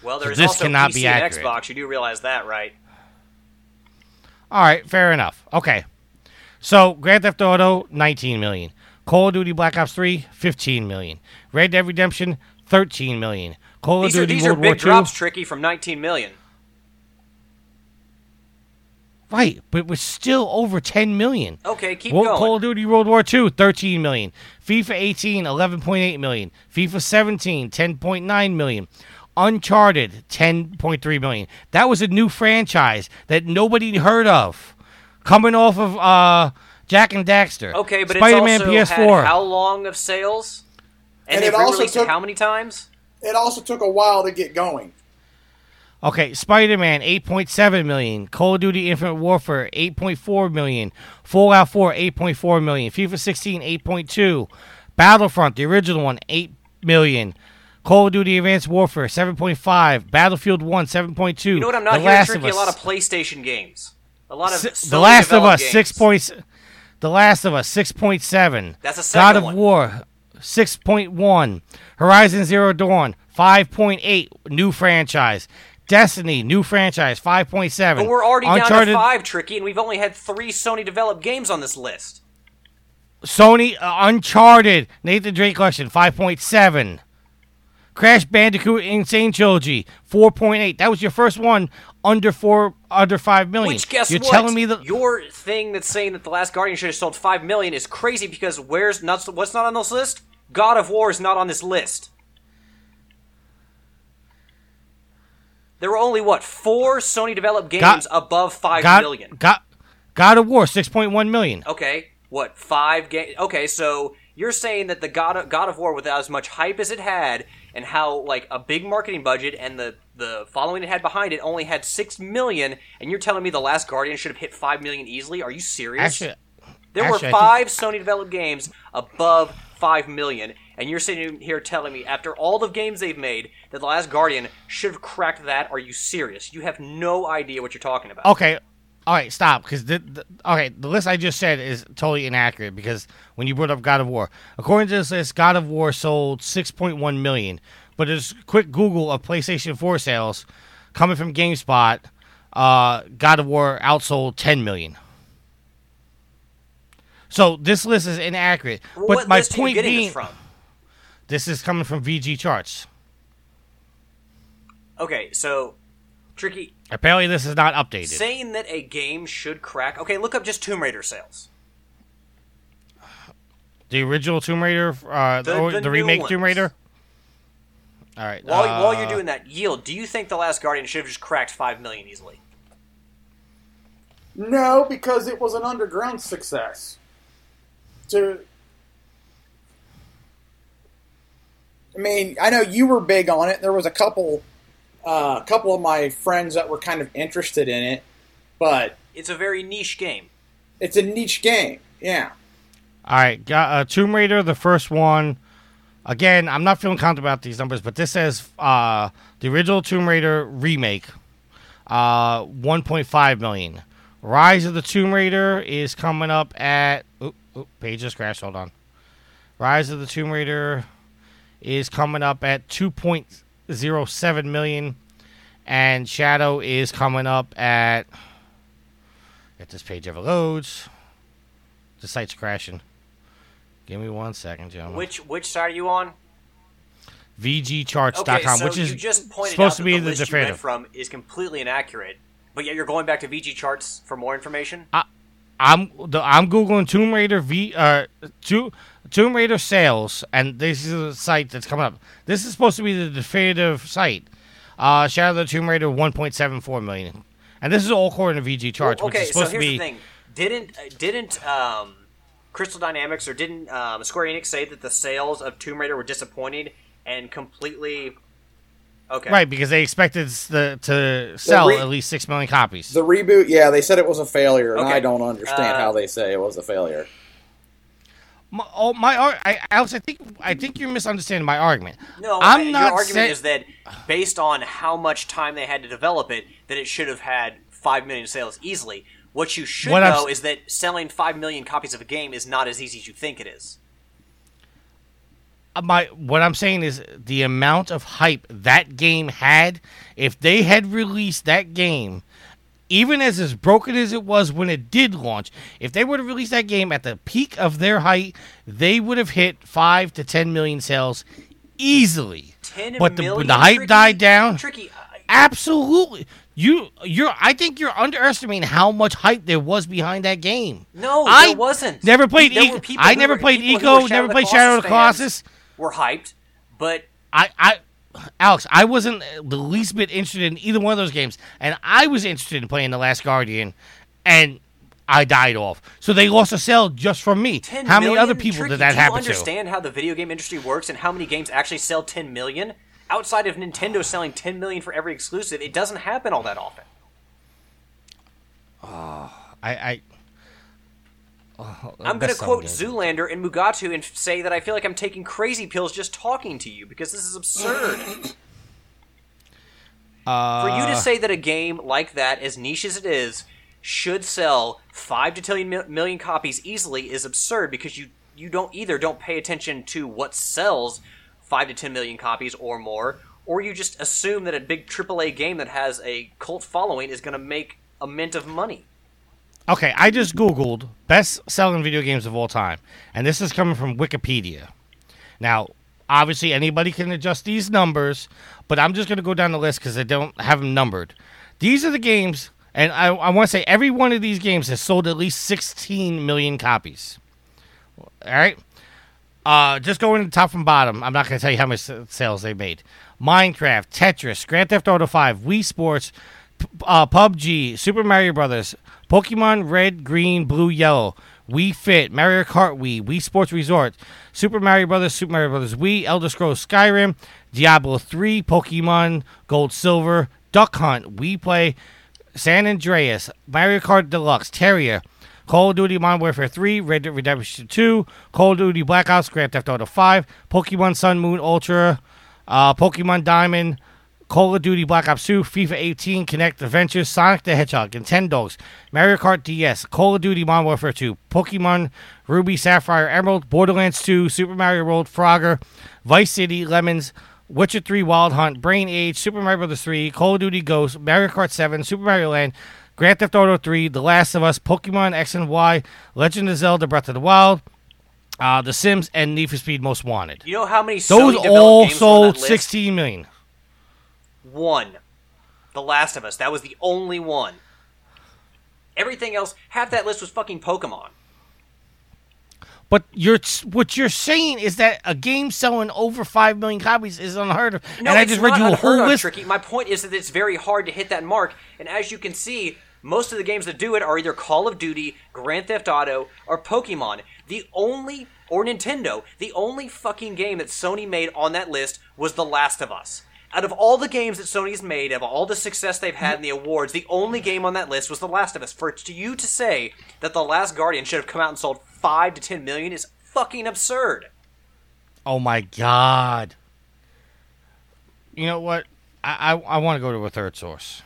Well, So this also cannot PC be and accurate. Xbox. You do realize that, right? All right, fair enough. Okay. So, Grand Theft Auto, 19 million. Call of Duty Black Ops 3, 15 million. Red Dead Redemption, 13 million. Call of These are Duty these World are big 2, drops, tricky from 19 million. right, but it was still over 10 million. Okay, keep Wo- going. Call of Duty World War II, 13 million. FIFA 18, 11.8 million. FIFA 17, 10.9 million. Uncharted, 10.3 million. That was a new franchise that nobody heard of. Coming off of uh, Jak and Daxter. Okay, but Spider-Man it's also PS4. had how long of sales? And, And it also took- it how many times? It also took a while to get going. Okay, Spider Man, 8.7 million. Call of Duty Infinite Warfare, 8.4 million. Fallout 4, 8.4 million. FIFA 16, 8.2. Battlefront, the original one, 8 million. Call of Duty Advanced Warfare, 7.5. Battlefield 1, 7.2. You know what? I'm not the hearing Last tricky. A lot of PlayStation games. A lot of Sony The Last of Us, six games. points. The Last of Us, 6.7. That's a second God of one. War, 6.1. Horizon Zero Dawn, 5.8. New franchise. Destiny, new franchise, 5.7. But we're already down to five, Tricky, and we've only had three Sony developed games on this list. Sony, uh, Uncharted, Nathan Drake question 5.7. Crash Bandicoot N. Sane Trilogy, 4.8. That was your first one under four, under five million. Which guess You're what? telling me that your thing that's saying that the Last Guardian should have sold five million is crazy because where's not what's not on this list? God of War is not on this list. There were only what four Sony developed games God- above five God, million. God, God of War, 6.1 million. Okay, what five game? Okay, so you're saying that the God of, God of War, without as much hype as it had, and how like a big marketing budget and the the following it had behind it only had six million, and you're telling me the Last Guardian should have hit five million easily? Are you serious? Actually, there actually, were think- five Sony developed games above five million, and you're sitting here telling me after all the games they've made that the Last Guardian should have cracked that? Are you serious? You have no idea what you're talking about. Okay. All right, stop. Because the, the okay, the list I just said is totally inaccurate. Because when you brought up God of War, according to this list, God of War sold 6.1 million. But there's a quick Google of PlayStation 4 sales coming from GameSpot. Uh, God of War outsold 10 million. So this list is inaccurate. But what my list are you point getting being, this from? this is coming from VGChartz. Okay, so tricky. Apparently, this is not updated. Saying that a game should crack. Okay, look up just Tomb Raider sales. The original Tomb Raider, uh, The- or the the, remake ones. Tomb Raider. All right. While, while uh, you're doing that, Yield, do you think The Last Guardian should have just cracked 5 million easily? No, because it was an underground success. To, I mean, I know you were big on it. There was a couple, uh, a couple of my friends that were kind of interested in it, but It's a very niche game. it's a niche game. Yeah. All right, got uh, Tomb Raider, the first one. Again, I'm not feeling confident about these numbers, but this says uh, the original Tomb Raider remake, uh, 1.5 million. Rise of the Tomb Raider is coming up at. Oop, oop, page just crashed. Hold on. Rise of the Tomb Raider is coming up at 2.07 million, and Shadow is coming up at. If this page ever loads, the site's crashing. Give me one second, gentlemen. Which which side are you on? VGChartz.com, Okay, so which is you just pointed supposed out to be the the list you read definitive. from is completely inaccurate, but yet you're going back to VGChartz for more information. I'm the, I'm googling Tomb Raider V uh Tomb, Tomb Raider sales, and this is a site that's coming up. This is supposed to be the definitive site. Uh, Shadow of the Tomb Raider 1.74 million, and this is all according to VGChartz, Well, which okay, is supposed so to here's be. the thing: didn't uh, didn't um, Crystal Dynamics or didn't um, Square Enix say that the sales of Tomb Raider were disappointing and completely? Okay, Right, because they expected the, to sell re- at least six million copies. The reboot, yeah, they said it was a failure, and Okay. I don't understand Uh, how they say it was a failure. My, oh, my I, Alex, I think I think you're misunderstanding my argument. No, I'm I- not your argument say- is that based on how much time they had to develop it, that it should have had five million sales easily. What you should What I'm know is that selling five million copies of a game is not as easy as you think it is. Uh, my what I'm saying is the amount of hype that game had. If they had released that game, even as as broken as it was when it did launch, if they would have released that game at the peak of their height, they would have hit five to ten million sales easily. Ten But the, when the hype Tricky? died down, Tricky, absolutely. You, you're. I think you're underestimating how much hype there was behind that game. No, I there wasn't. Never played. There E- I never were- played Ico. Never played Shadow of the Colossus Colossus. Were hyped, but I, I, Alex, I wasn't the least bit interested in either one of those games, and I was interested in playing The Last Guardian, and I died off. So they lost a sale just from me. How many other people Tricky, did that do happen you understand how the video game industry works and how many games actually sell 10 million? outside of Nintendo selling 10 million for every exclusive, it doesn't happen all that often. I, I Oh, I'm going to quote something. Zoolander and Mugatu and say that I feel like I'm taking crazy pills just talking to you because this is absurd. For you to uh, say that a game like that, as niche as it is, should sell five to ten million copies easily is absurd because you you don't either don't pay attention to what sells five to ten million copies or more, or you just assume that a big AAA game that has a cult following is going to make a mint of money. Okay, I just Googled best selling video games of all time, and this is coming from Wikipedia. Now, obviously, anybody can adjust these numbers, but I'm just going to go down the list because I don't have them numbered. These are the games, and I, I want to say every one of these games has sold at least 16 million copies. All right? Uh, just going to top from bottom, I'm not going to tell you how much sales they made. Minecraft, Tetris, Grand Theft Auto 5, Wii Sports, uh, PUBG, Super Mario Brothers, Pokemon Red, Green, Blue, Yellow, Wii Fit, Mario Kart Wii, Wii Sports Resort, Super Mario Brothers, Super Mario Brothers Wii, Elder Scrolls Skyrim, Diablo 3, Pokemon Gold, Silver, Duck Hunt, Wii Play, San Andreas, Mario Kart Deluxe, Terraria, Call of Duty Modern Warfare 3, Red Dead Redemption 2, Call of Duty Black Ops, Grand Theft Auto 5, Pokemon Sun Moon Ultra, uh, Pokemon Diamond, Call of Duty Black Ops 2, FIFA 18, Kinect Adventures, Sonic the Hedgehog, Nintendo's, Mario Kart DS, Call of Duty Modern Warfare 2, Pokemon Ruby, Sapphire, Emerald, Borderlands 2, Super Mario World, Frogger, Vice City, Lemmings, Witcher 3 Wild Hunt, Brain Age, Super Mario Bros. 3, Call of Duty Ghost, Mario Kart 7, Super Mario Land, Grand Theft Auto 3, The Last of Us, Pokemon X and Y, Legend of Zelda Breath of the Wild, uh, The Sims, and Need for Speed Most Wanted. You know how many Those Sony developed all games were on sold that list? 16 million. One. The Last of Us. That was the only one. Everything else, half that list was fucking Pokemon. But you're what you're saying is that a game selling over five million copies is unheard of. No, and I just read you a whole list. Tricky. My point is that it's very hard to hit that mark, and as you can see, most of the games that do it are either Call of Duty, Grand Theft Auto, or Pokemon. The only or Nintendo, the only fucking game that Sony made on that list was The Last of Us. Out of all the games that Sony's made, of all the success they've had mm-hmm. in the awards, the only game on that list was The Last of Us. For to you to say that The Last Guardian should have come out and sold five to ten million is fucking absurd. Oh my god! You know what? I I, I want to go to a third source.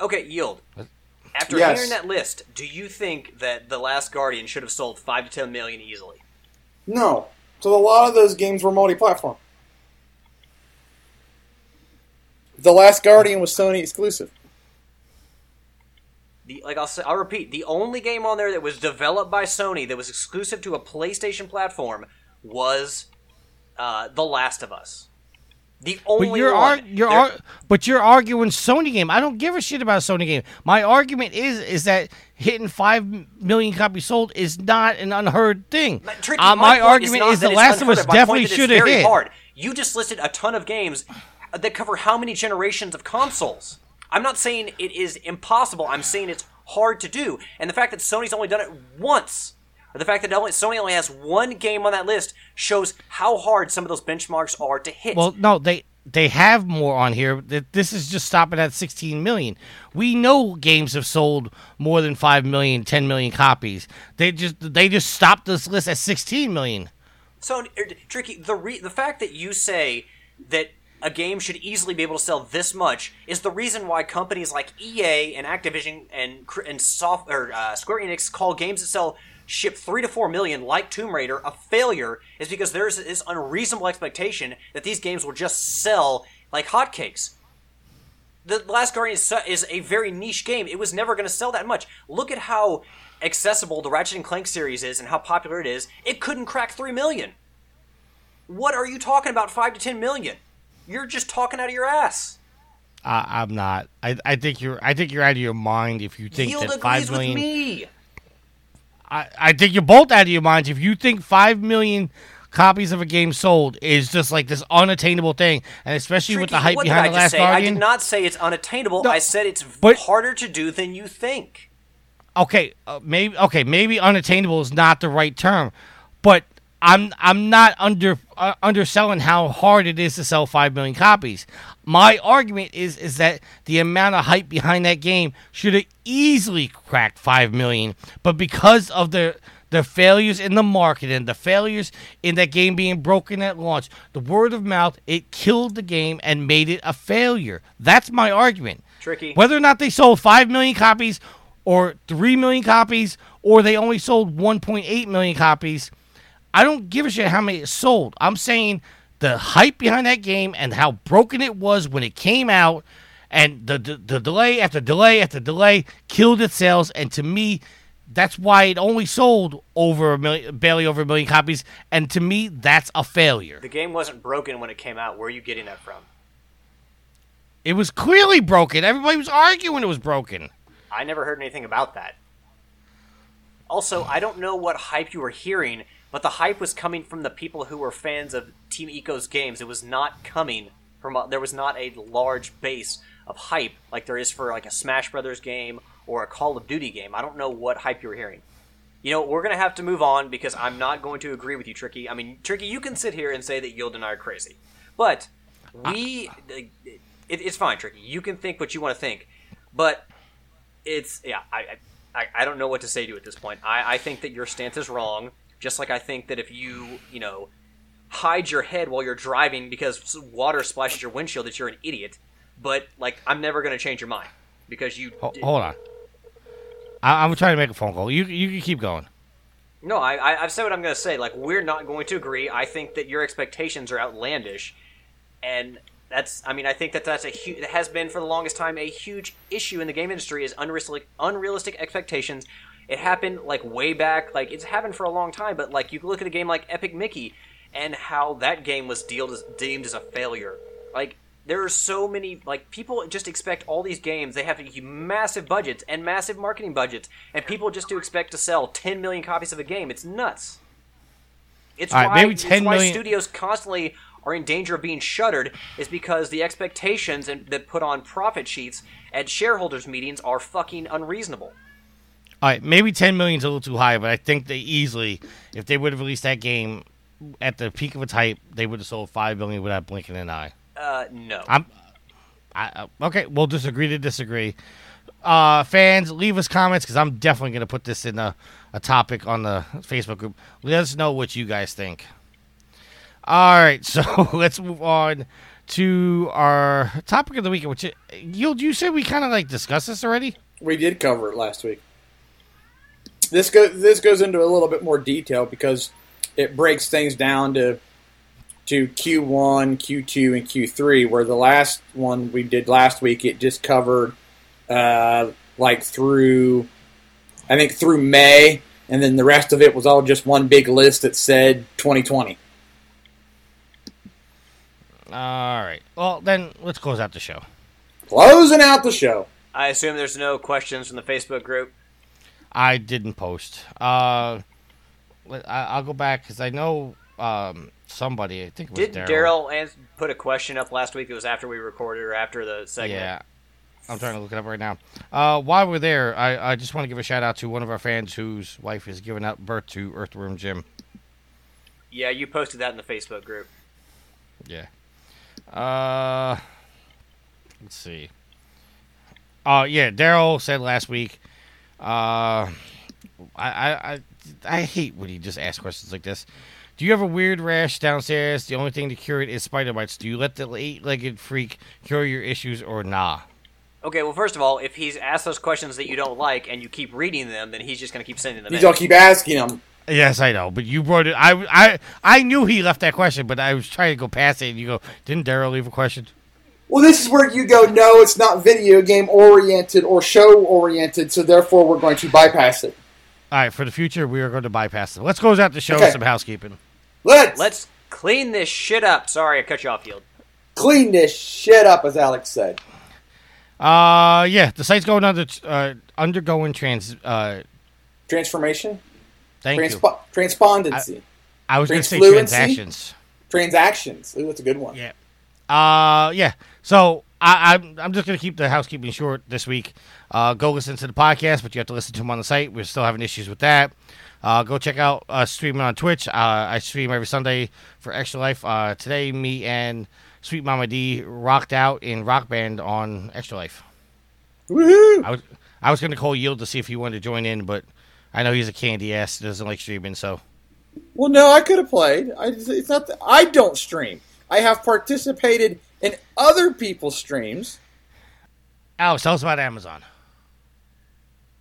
Okay, yield. After Yes. hearing that list, do you think that The Last Guardian should have sold five to ten million easily? No. So a lot of those games were multi-platform. The Last Guardian was Sony exclusive. The, like I'll say, I'll repeat, the only game on there that was developed by Sony that was exclusive to a PlayStation platform was uh, The Last of Us. The only But you're one. ar- you're ar- but you're arguing Sony game. I don't give a shit about Sony game. My argument is is that hitting five million copies sold is not an unheard thing. Tricky, Uh, my, my, argument is that The Last of Us definitely should have hit. hard. You just listed a ton of games that cover how many generations of consoles. I'm not saying it is impossible. I'm saying it's hard to do. And the fact that Sony's only done it once, or the fact that only, Sony only has one game on that list, shows how hard some of those benchmarks are to hit. Well, no, they they have more on here. This is just stopping at 16 million. We know games have sold more than 5 million, 10 million copies. They just they just stopped this list at 16 million. So er, tricky. The re- the fact that you say that a game should easily be able to sell this much is the reason why companies like EA and Activision and and soft or uh, Square Enix call games that sell ship three to four million, like Tomb Raider, a failure. Is because there's this unreasonable expectation that these games will just sell like hotcakes. The Last Guardian is, a very niche game. It was never going to sell that much. Look at how accessible the Ratchet and Clank series is and how popular it is. It couldn't crack 3 million. What are you talking about 5 to 10 million? You're just talking out of your ass. I, I'm not. I, I think you're. I think you're out of your mind if you think Yield that five million. with million. I, I think you're both out of your minds if you think five million copies of a game sold is just like this unattainable thing, and especially with the hype behind the I Last say? I did not say it's unattainable. No, I said it's but- harder to do than you think. okay, uh, maybe okay, maybe unattainable is not the right term, but I'm I'm not under uh, underselling how hard it is to sell five million copies. My argument is is that the amount of hype behind that game should have easily cracked five million, but because of the the failures in the marketing, the failures in that game being broken at launch, the word of mouth, it killed the game and made it a failure. That's my argument. Tricky. Whether or not they sold 5 million copies or 3 million copies or they only sold 1.8 million copies, I don't give a shit how many it sold. I'm saying the hype behind that game and how broken it was when it came out and the, the, the delay after delay after delay killed its sales and to me that's why it only sold over a million, barely over a million copies, and to me, that's a failure. The game wasn't broken when it came out. Where are you getting that from? It was clearly broken. Everybody was arguing it was broken. I never heard anything about that. Also, I don't know what hype you were hearing, but the hype was coming from the people who were fans of Team Ico's games. It was not coming from a, there was not a large base of hype like there is for like a Smash Brothers game or a Call of Duty game. I don't know what hype you were hearing. You know, we're gonna have to move on because I'm not going to agree with you, Tricky. I mean, Tricky, you can sit here and say that Yield and I are crazy, but we, uh, it, it's fine, Tricky. You can think what you want to think, but it's yeah. I, I I don't know what to say to you at this point. I I think that your stance is wrong. Just like I think that if you you know hide your head while you're driving because water splashes your windshield, that you're an idiot. But like, I'm never gonna change your mind because you. Ho- hold on. I, I'm trying to make a phone call. You you can keep going. No, I, I I've said what I'm gonna say. Like, we're not going to agree. I think that your expectations are outlandish, and that's. I mean, I think that that's a huge. It has been for the longest time a huge issue in the game industry is unrealistic unrealistic expectations. It happened like way back. Like it's happened for a long time. But like you look at a game like Epic Mickey and how that game was deemed as, deemed as a failure. Like there are so many like people just expect all these games they have massive budgets and massive marketing budgets and people just do expect to sell 10 million copies of a game it's nuts it's All right, why, maybe it's 10 why million- studios constantly are in danger of being shuttered is because the expectations and, that put on profit sheets at shareholders meetings are fucking unreasonable All right, maybe 10 million is a little too high, but I think they easily, if they would have released that game at the peak of its hype, they would have sold 5 million without blinking an eye. uh no I'm, I, uh, okay, we'll disagree to disagree. Uh, fans, leave us comments because I'm definitely going to put this in a, a topic on the Facebook group. Let us know what you guys think. All right, so let's move on to our topic of the week, which you you said we kind of like discussed this already. We did cover it last week. This go this goes into a little bit more detail because it breaks things down to to Q1, Q2, and Q3. Where the last one we did last week, it just covered uh, like through I think through May, and then the rest of it was all just one big list that said 2020. All right. Well, then let's close out the show. Closing out the show. i assume there's no questions from the facebook group I didn't post. Uh, I, I'll go back because I know um, somebody. I think did Daryl. put a question up last week it was after we recorded or after the segment Yeah. I'm trying to look it up right now. Uh, while we're there, I, I just want to give a shout out to one of our fans whose wife is giving out birth to Earthworm Jim. Yeah, you posted that in the Facebook group. Yeah. Uh, let's see. Uh, yeah, Daryl said last week. Uh, I, I I I hate when he just asks questions like this. Do you have a weird rash downstairs? The only thing to cure it is spider bites. Do you let the eight-legged freak cure your issues or nah? Okay, well, first of all, if he's asked those questions that you don't like and you keep reading them, then he's just going to keep sending them You in. all keep asking them. Yes, I know, but you brought it. I, I, I knew he left that question, but I was trying to go past it. And you go, didn't Daryl leave a question? Well, this is where you go. No, it's not video game oriented or show oriented, so therefore we're going to bypass it. All right, for the future, we are going to bypass it. Let's close out the show Okay. with some housekeeping. Let's Let's clean this shit up. Sorry, I cut you off, Yield. clean this shit up, as Alex said. Uh, yeah, the site's going under uh, undergoing trans. Uh, Transformation, thank you. Transpondency, I was going to say transactions. transactions. Ooh, that's a good one. Yeah. Uh, yeah. So I, I'm I'm just gonna keep the housekeeping short this week. Uh, go listen to the podcast, but you have to listen to them on the site. We're still having issues with that. Uh, go check out uh, streaming on Twitch. Uh, I stream every Sunday for Extra Life. Uh, today, me and Sweet Mama D rocked out in Rock Band on Extra Life. Woohoo! I was I was gonna call Yield to see if he wanted to join in, but I know he's a candy ass doesn't like streaming. So Well, no, I could have played. I, it's not. That, I don't stream. I have participated in other people's streams. Alex, tell us about Amazon.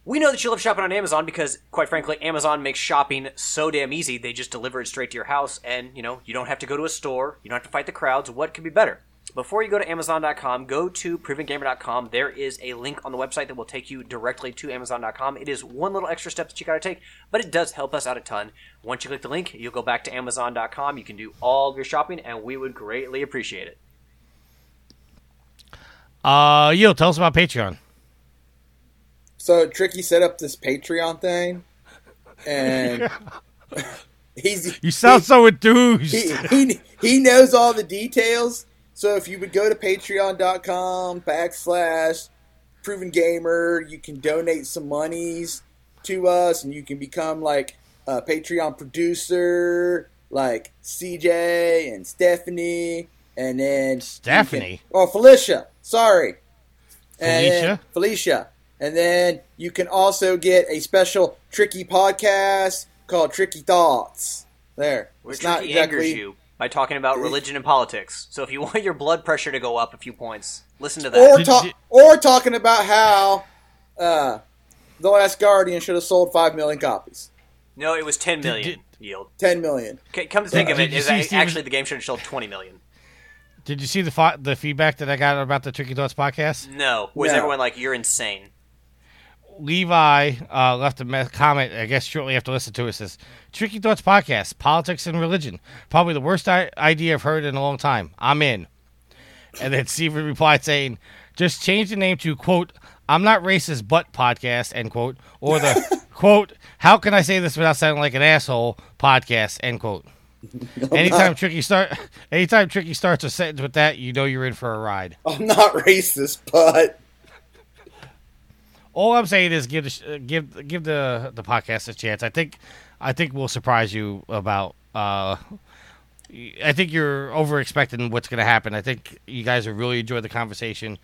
We know that you love shopping on Amazon because, quite frankly, Amazon makes shopping so damn easy. They just deliver it straight to your house, and you know you don't have to go to a store. You don't have to fight the crowds. What could be better? Before you go to Amazon.com, go to ProvenGamer.com. There is a link on the website that will take you directly to Amazon.com. It is one little extra step that you got to take, but it does help us out a ton. Once you click the link, you'll go back to Amazon.com. You can do all of your shopping, and we would greatly appreciate it. Uh, Yield, tell us about Patreon. So Tricky set up this Patreon thing, and he's You sound so enthused. he, he he knows all the details. So if you would go to patreon.com backslash proven gamer, you can donate some monies to us and you can become like a Patreon producer, like CJ and Stephanie, and then Stephanie? Can, oh, Felicia. Sorry. And then- Felicia? Felicia. And then you can also get a special tricky podcast called Tricky Thoughts. There. Where It's not Tricky exactly you by talking about religion and politics. So if you want your blood pressure to go up a few points, listen to that. or Did talk you- or talking about how uh, the Last Guardian should have sold five million copies. no, it was 10 million did- yield. Ten million. Okay, come to think of Did it, you is see a- Steven- actually the game should have sold 20 million. Did you see the fi- the feedback that I got about the Tricky Thoughts podcast? No. Was No. everyone like, you're insane? Levi uh, left a comment, I guess, shortly after listening to it. Says, Tricky Thoughts podcast, politics and religion. Probably the worst I- idea I've heard in a long time. I'm in. And then Steven replied saying, just change the name to, quote, I'm not racist, but podcast, end quote. Or the, quote, how can I say this without sounding like an asshole podcast, end quote. Anytime Tricky start, anytime Tricky starts a sentence with that, you know you're in for a ride. I'm not racist, but All I'm saying is give the uh, give give the the podcast a chance. I think I think we'll surprise you about. Uh, I think you're over expecting what's going to happen. I think you guys will really enjoy the conversation,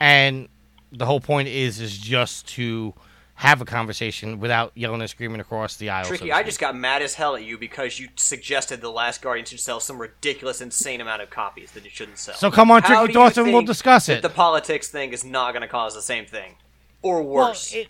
and the whole point is is just to have a conversation without yelling and screaming across the aisle. Tricky, to I just got mad as hell at you because you suggested The Last Guardian should sell some ridiculous, insane amount of copies that it shouldn't sell. So come on, How Tricky do you Thoughts, and we'll discuss it. The politics thing is not going to cause the same thing. Or Well, worse. it-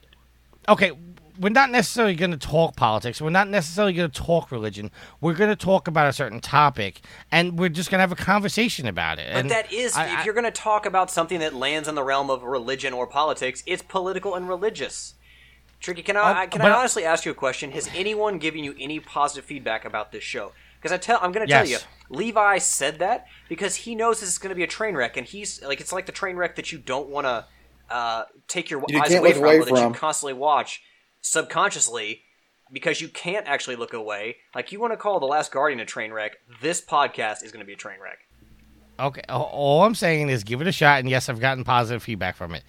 okay, we're not necessarily going to talk politics. We're not necessarily going to talk religion. We're going to talk about a certain topic, and we're just going to have a conversation about it. But and that is, I- if you're going to talk about something that lands in the realm of religion or politics, it's political and religious. Tricky, can I, oh, I can I honestly ask you a question? Has anyone given you any positive feedback about this show? Because I tell, I'm going to tell you, Levi said that because he knows this is going to be a train wreck, and he's like, it's like the train wreck that you don't want to uh, take your You eyes away from, away or that you constantly watch subconsciously because you can't actually look away. Like you want to call the Last Guardian a train wreck, this podcast is going to be a train wreck. Okay, all- all I'm saying is give it a shot, and yes, I've gotten positive feedback from it.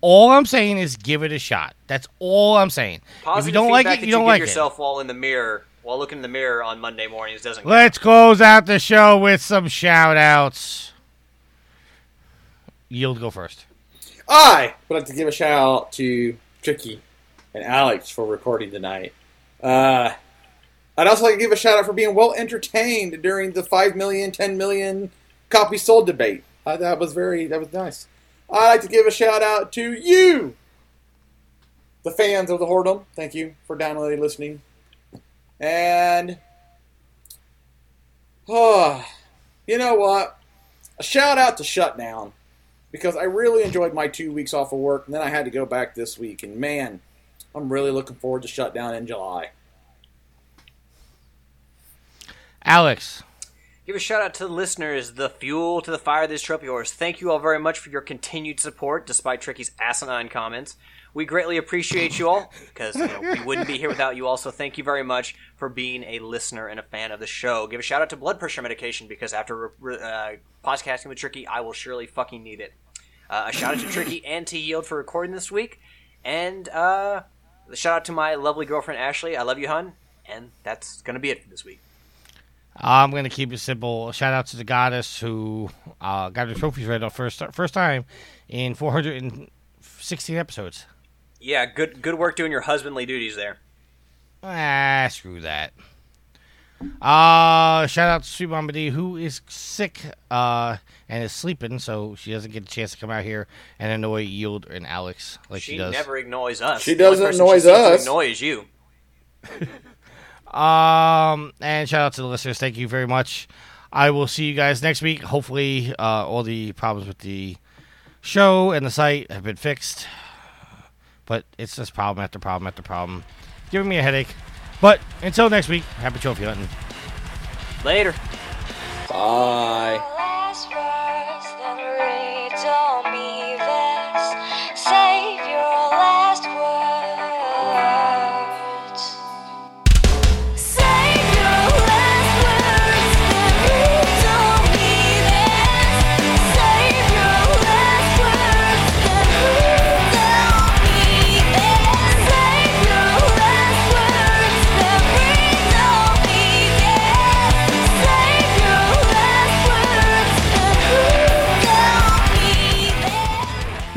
All I'm saying is give it a shot. That's all I'm saying. Positive if you don't like feedback it, that you don't give like yourself while in the mirror, while looking in the mirror on Monday mornings doesn't. Let's close out the show with some shout outs. You'll go first. I would like to give a shout out to Tricky and Alex for recording tonight. Uh, I'd also like to give a shout out for being well entertained during the 5 million, 10 million copy sold debate. Uh, that was very, that was nice. I'd like to give a shout out to you, the fans of the Whoredom. Thank you for downloading, listening. And, oh, you know what? A shout out to Shutdown because I really enjoyed my two weeks off of work, and then I had to go back this week. And man, I'm really looking forward to shutdown in July. Alex, Give a shout out to the listeners, the fuel to the fire of this trope yours. Thank you all very much for your continued support, despite Tricky's asinine comments. We greatly appreciate you all because you know, we wouldn't be here without you all. So thank you very much for being a listener and a fan of the show. Give a shout out to blood pressure medication because after uh, podcasting with Tricky, I will surely fucking need it. Uh, a shout out to Tricky and to Yield for recording this week, and uh, a shout out to my lovely girlfriend Ashley. I love you, hun. And that's gonna be it for this week. I'm gonna keep it simple. Shout out to the goddess who uh, got her trophies right off first first time in 416 episodes. Yeah, good good work doing your husbandly duties there. Ah, screw that. Uh, shout out to Sweet Mama D, who is sick uh, and is sleeping, so she doesn't get a chance to come out here and annoy Yield and Alex like she, She does. never annoys us. She The only doesn't person annoys she seems us. Annoy is you. Um, and shout out to the listeners. Thank you very much. I will see you guys next week. Hopefully, uh, all the problems with the show and the site have been fixed. But it's just problem after problem after problem, giving me a headache. But until next week, happy trophy hunting. Later. Bye.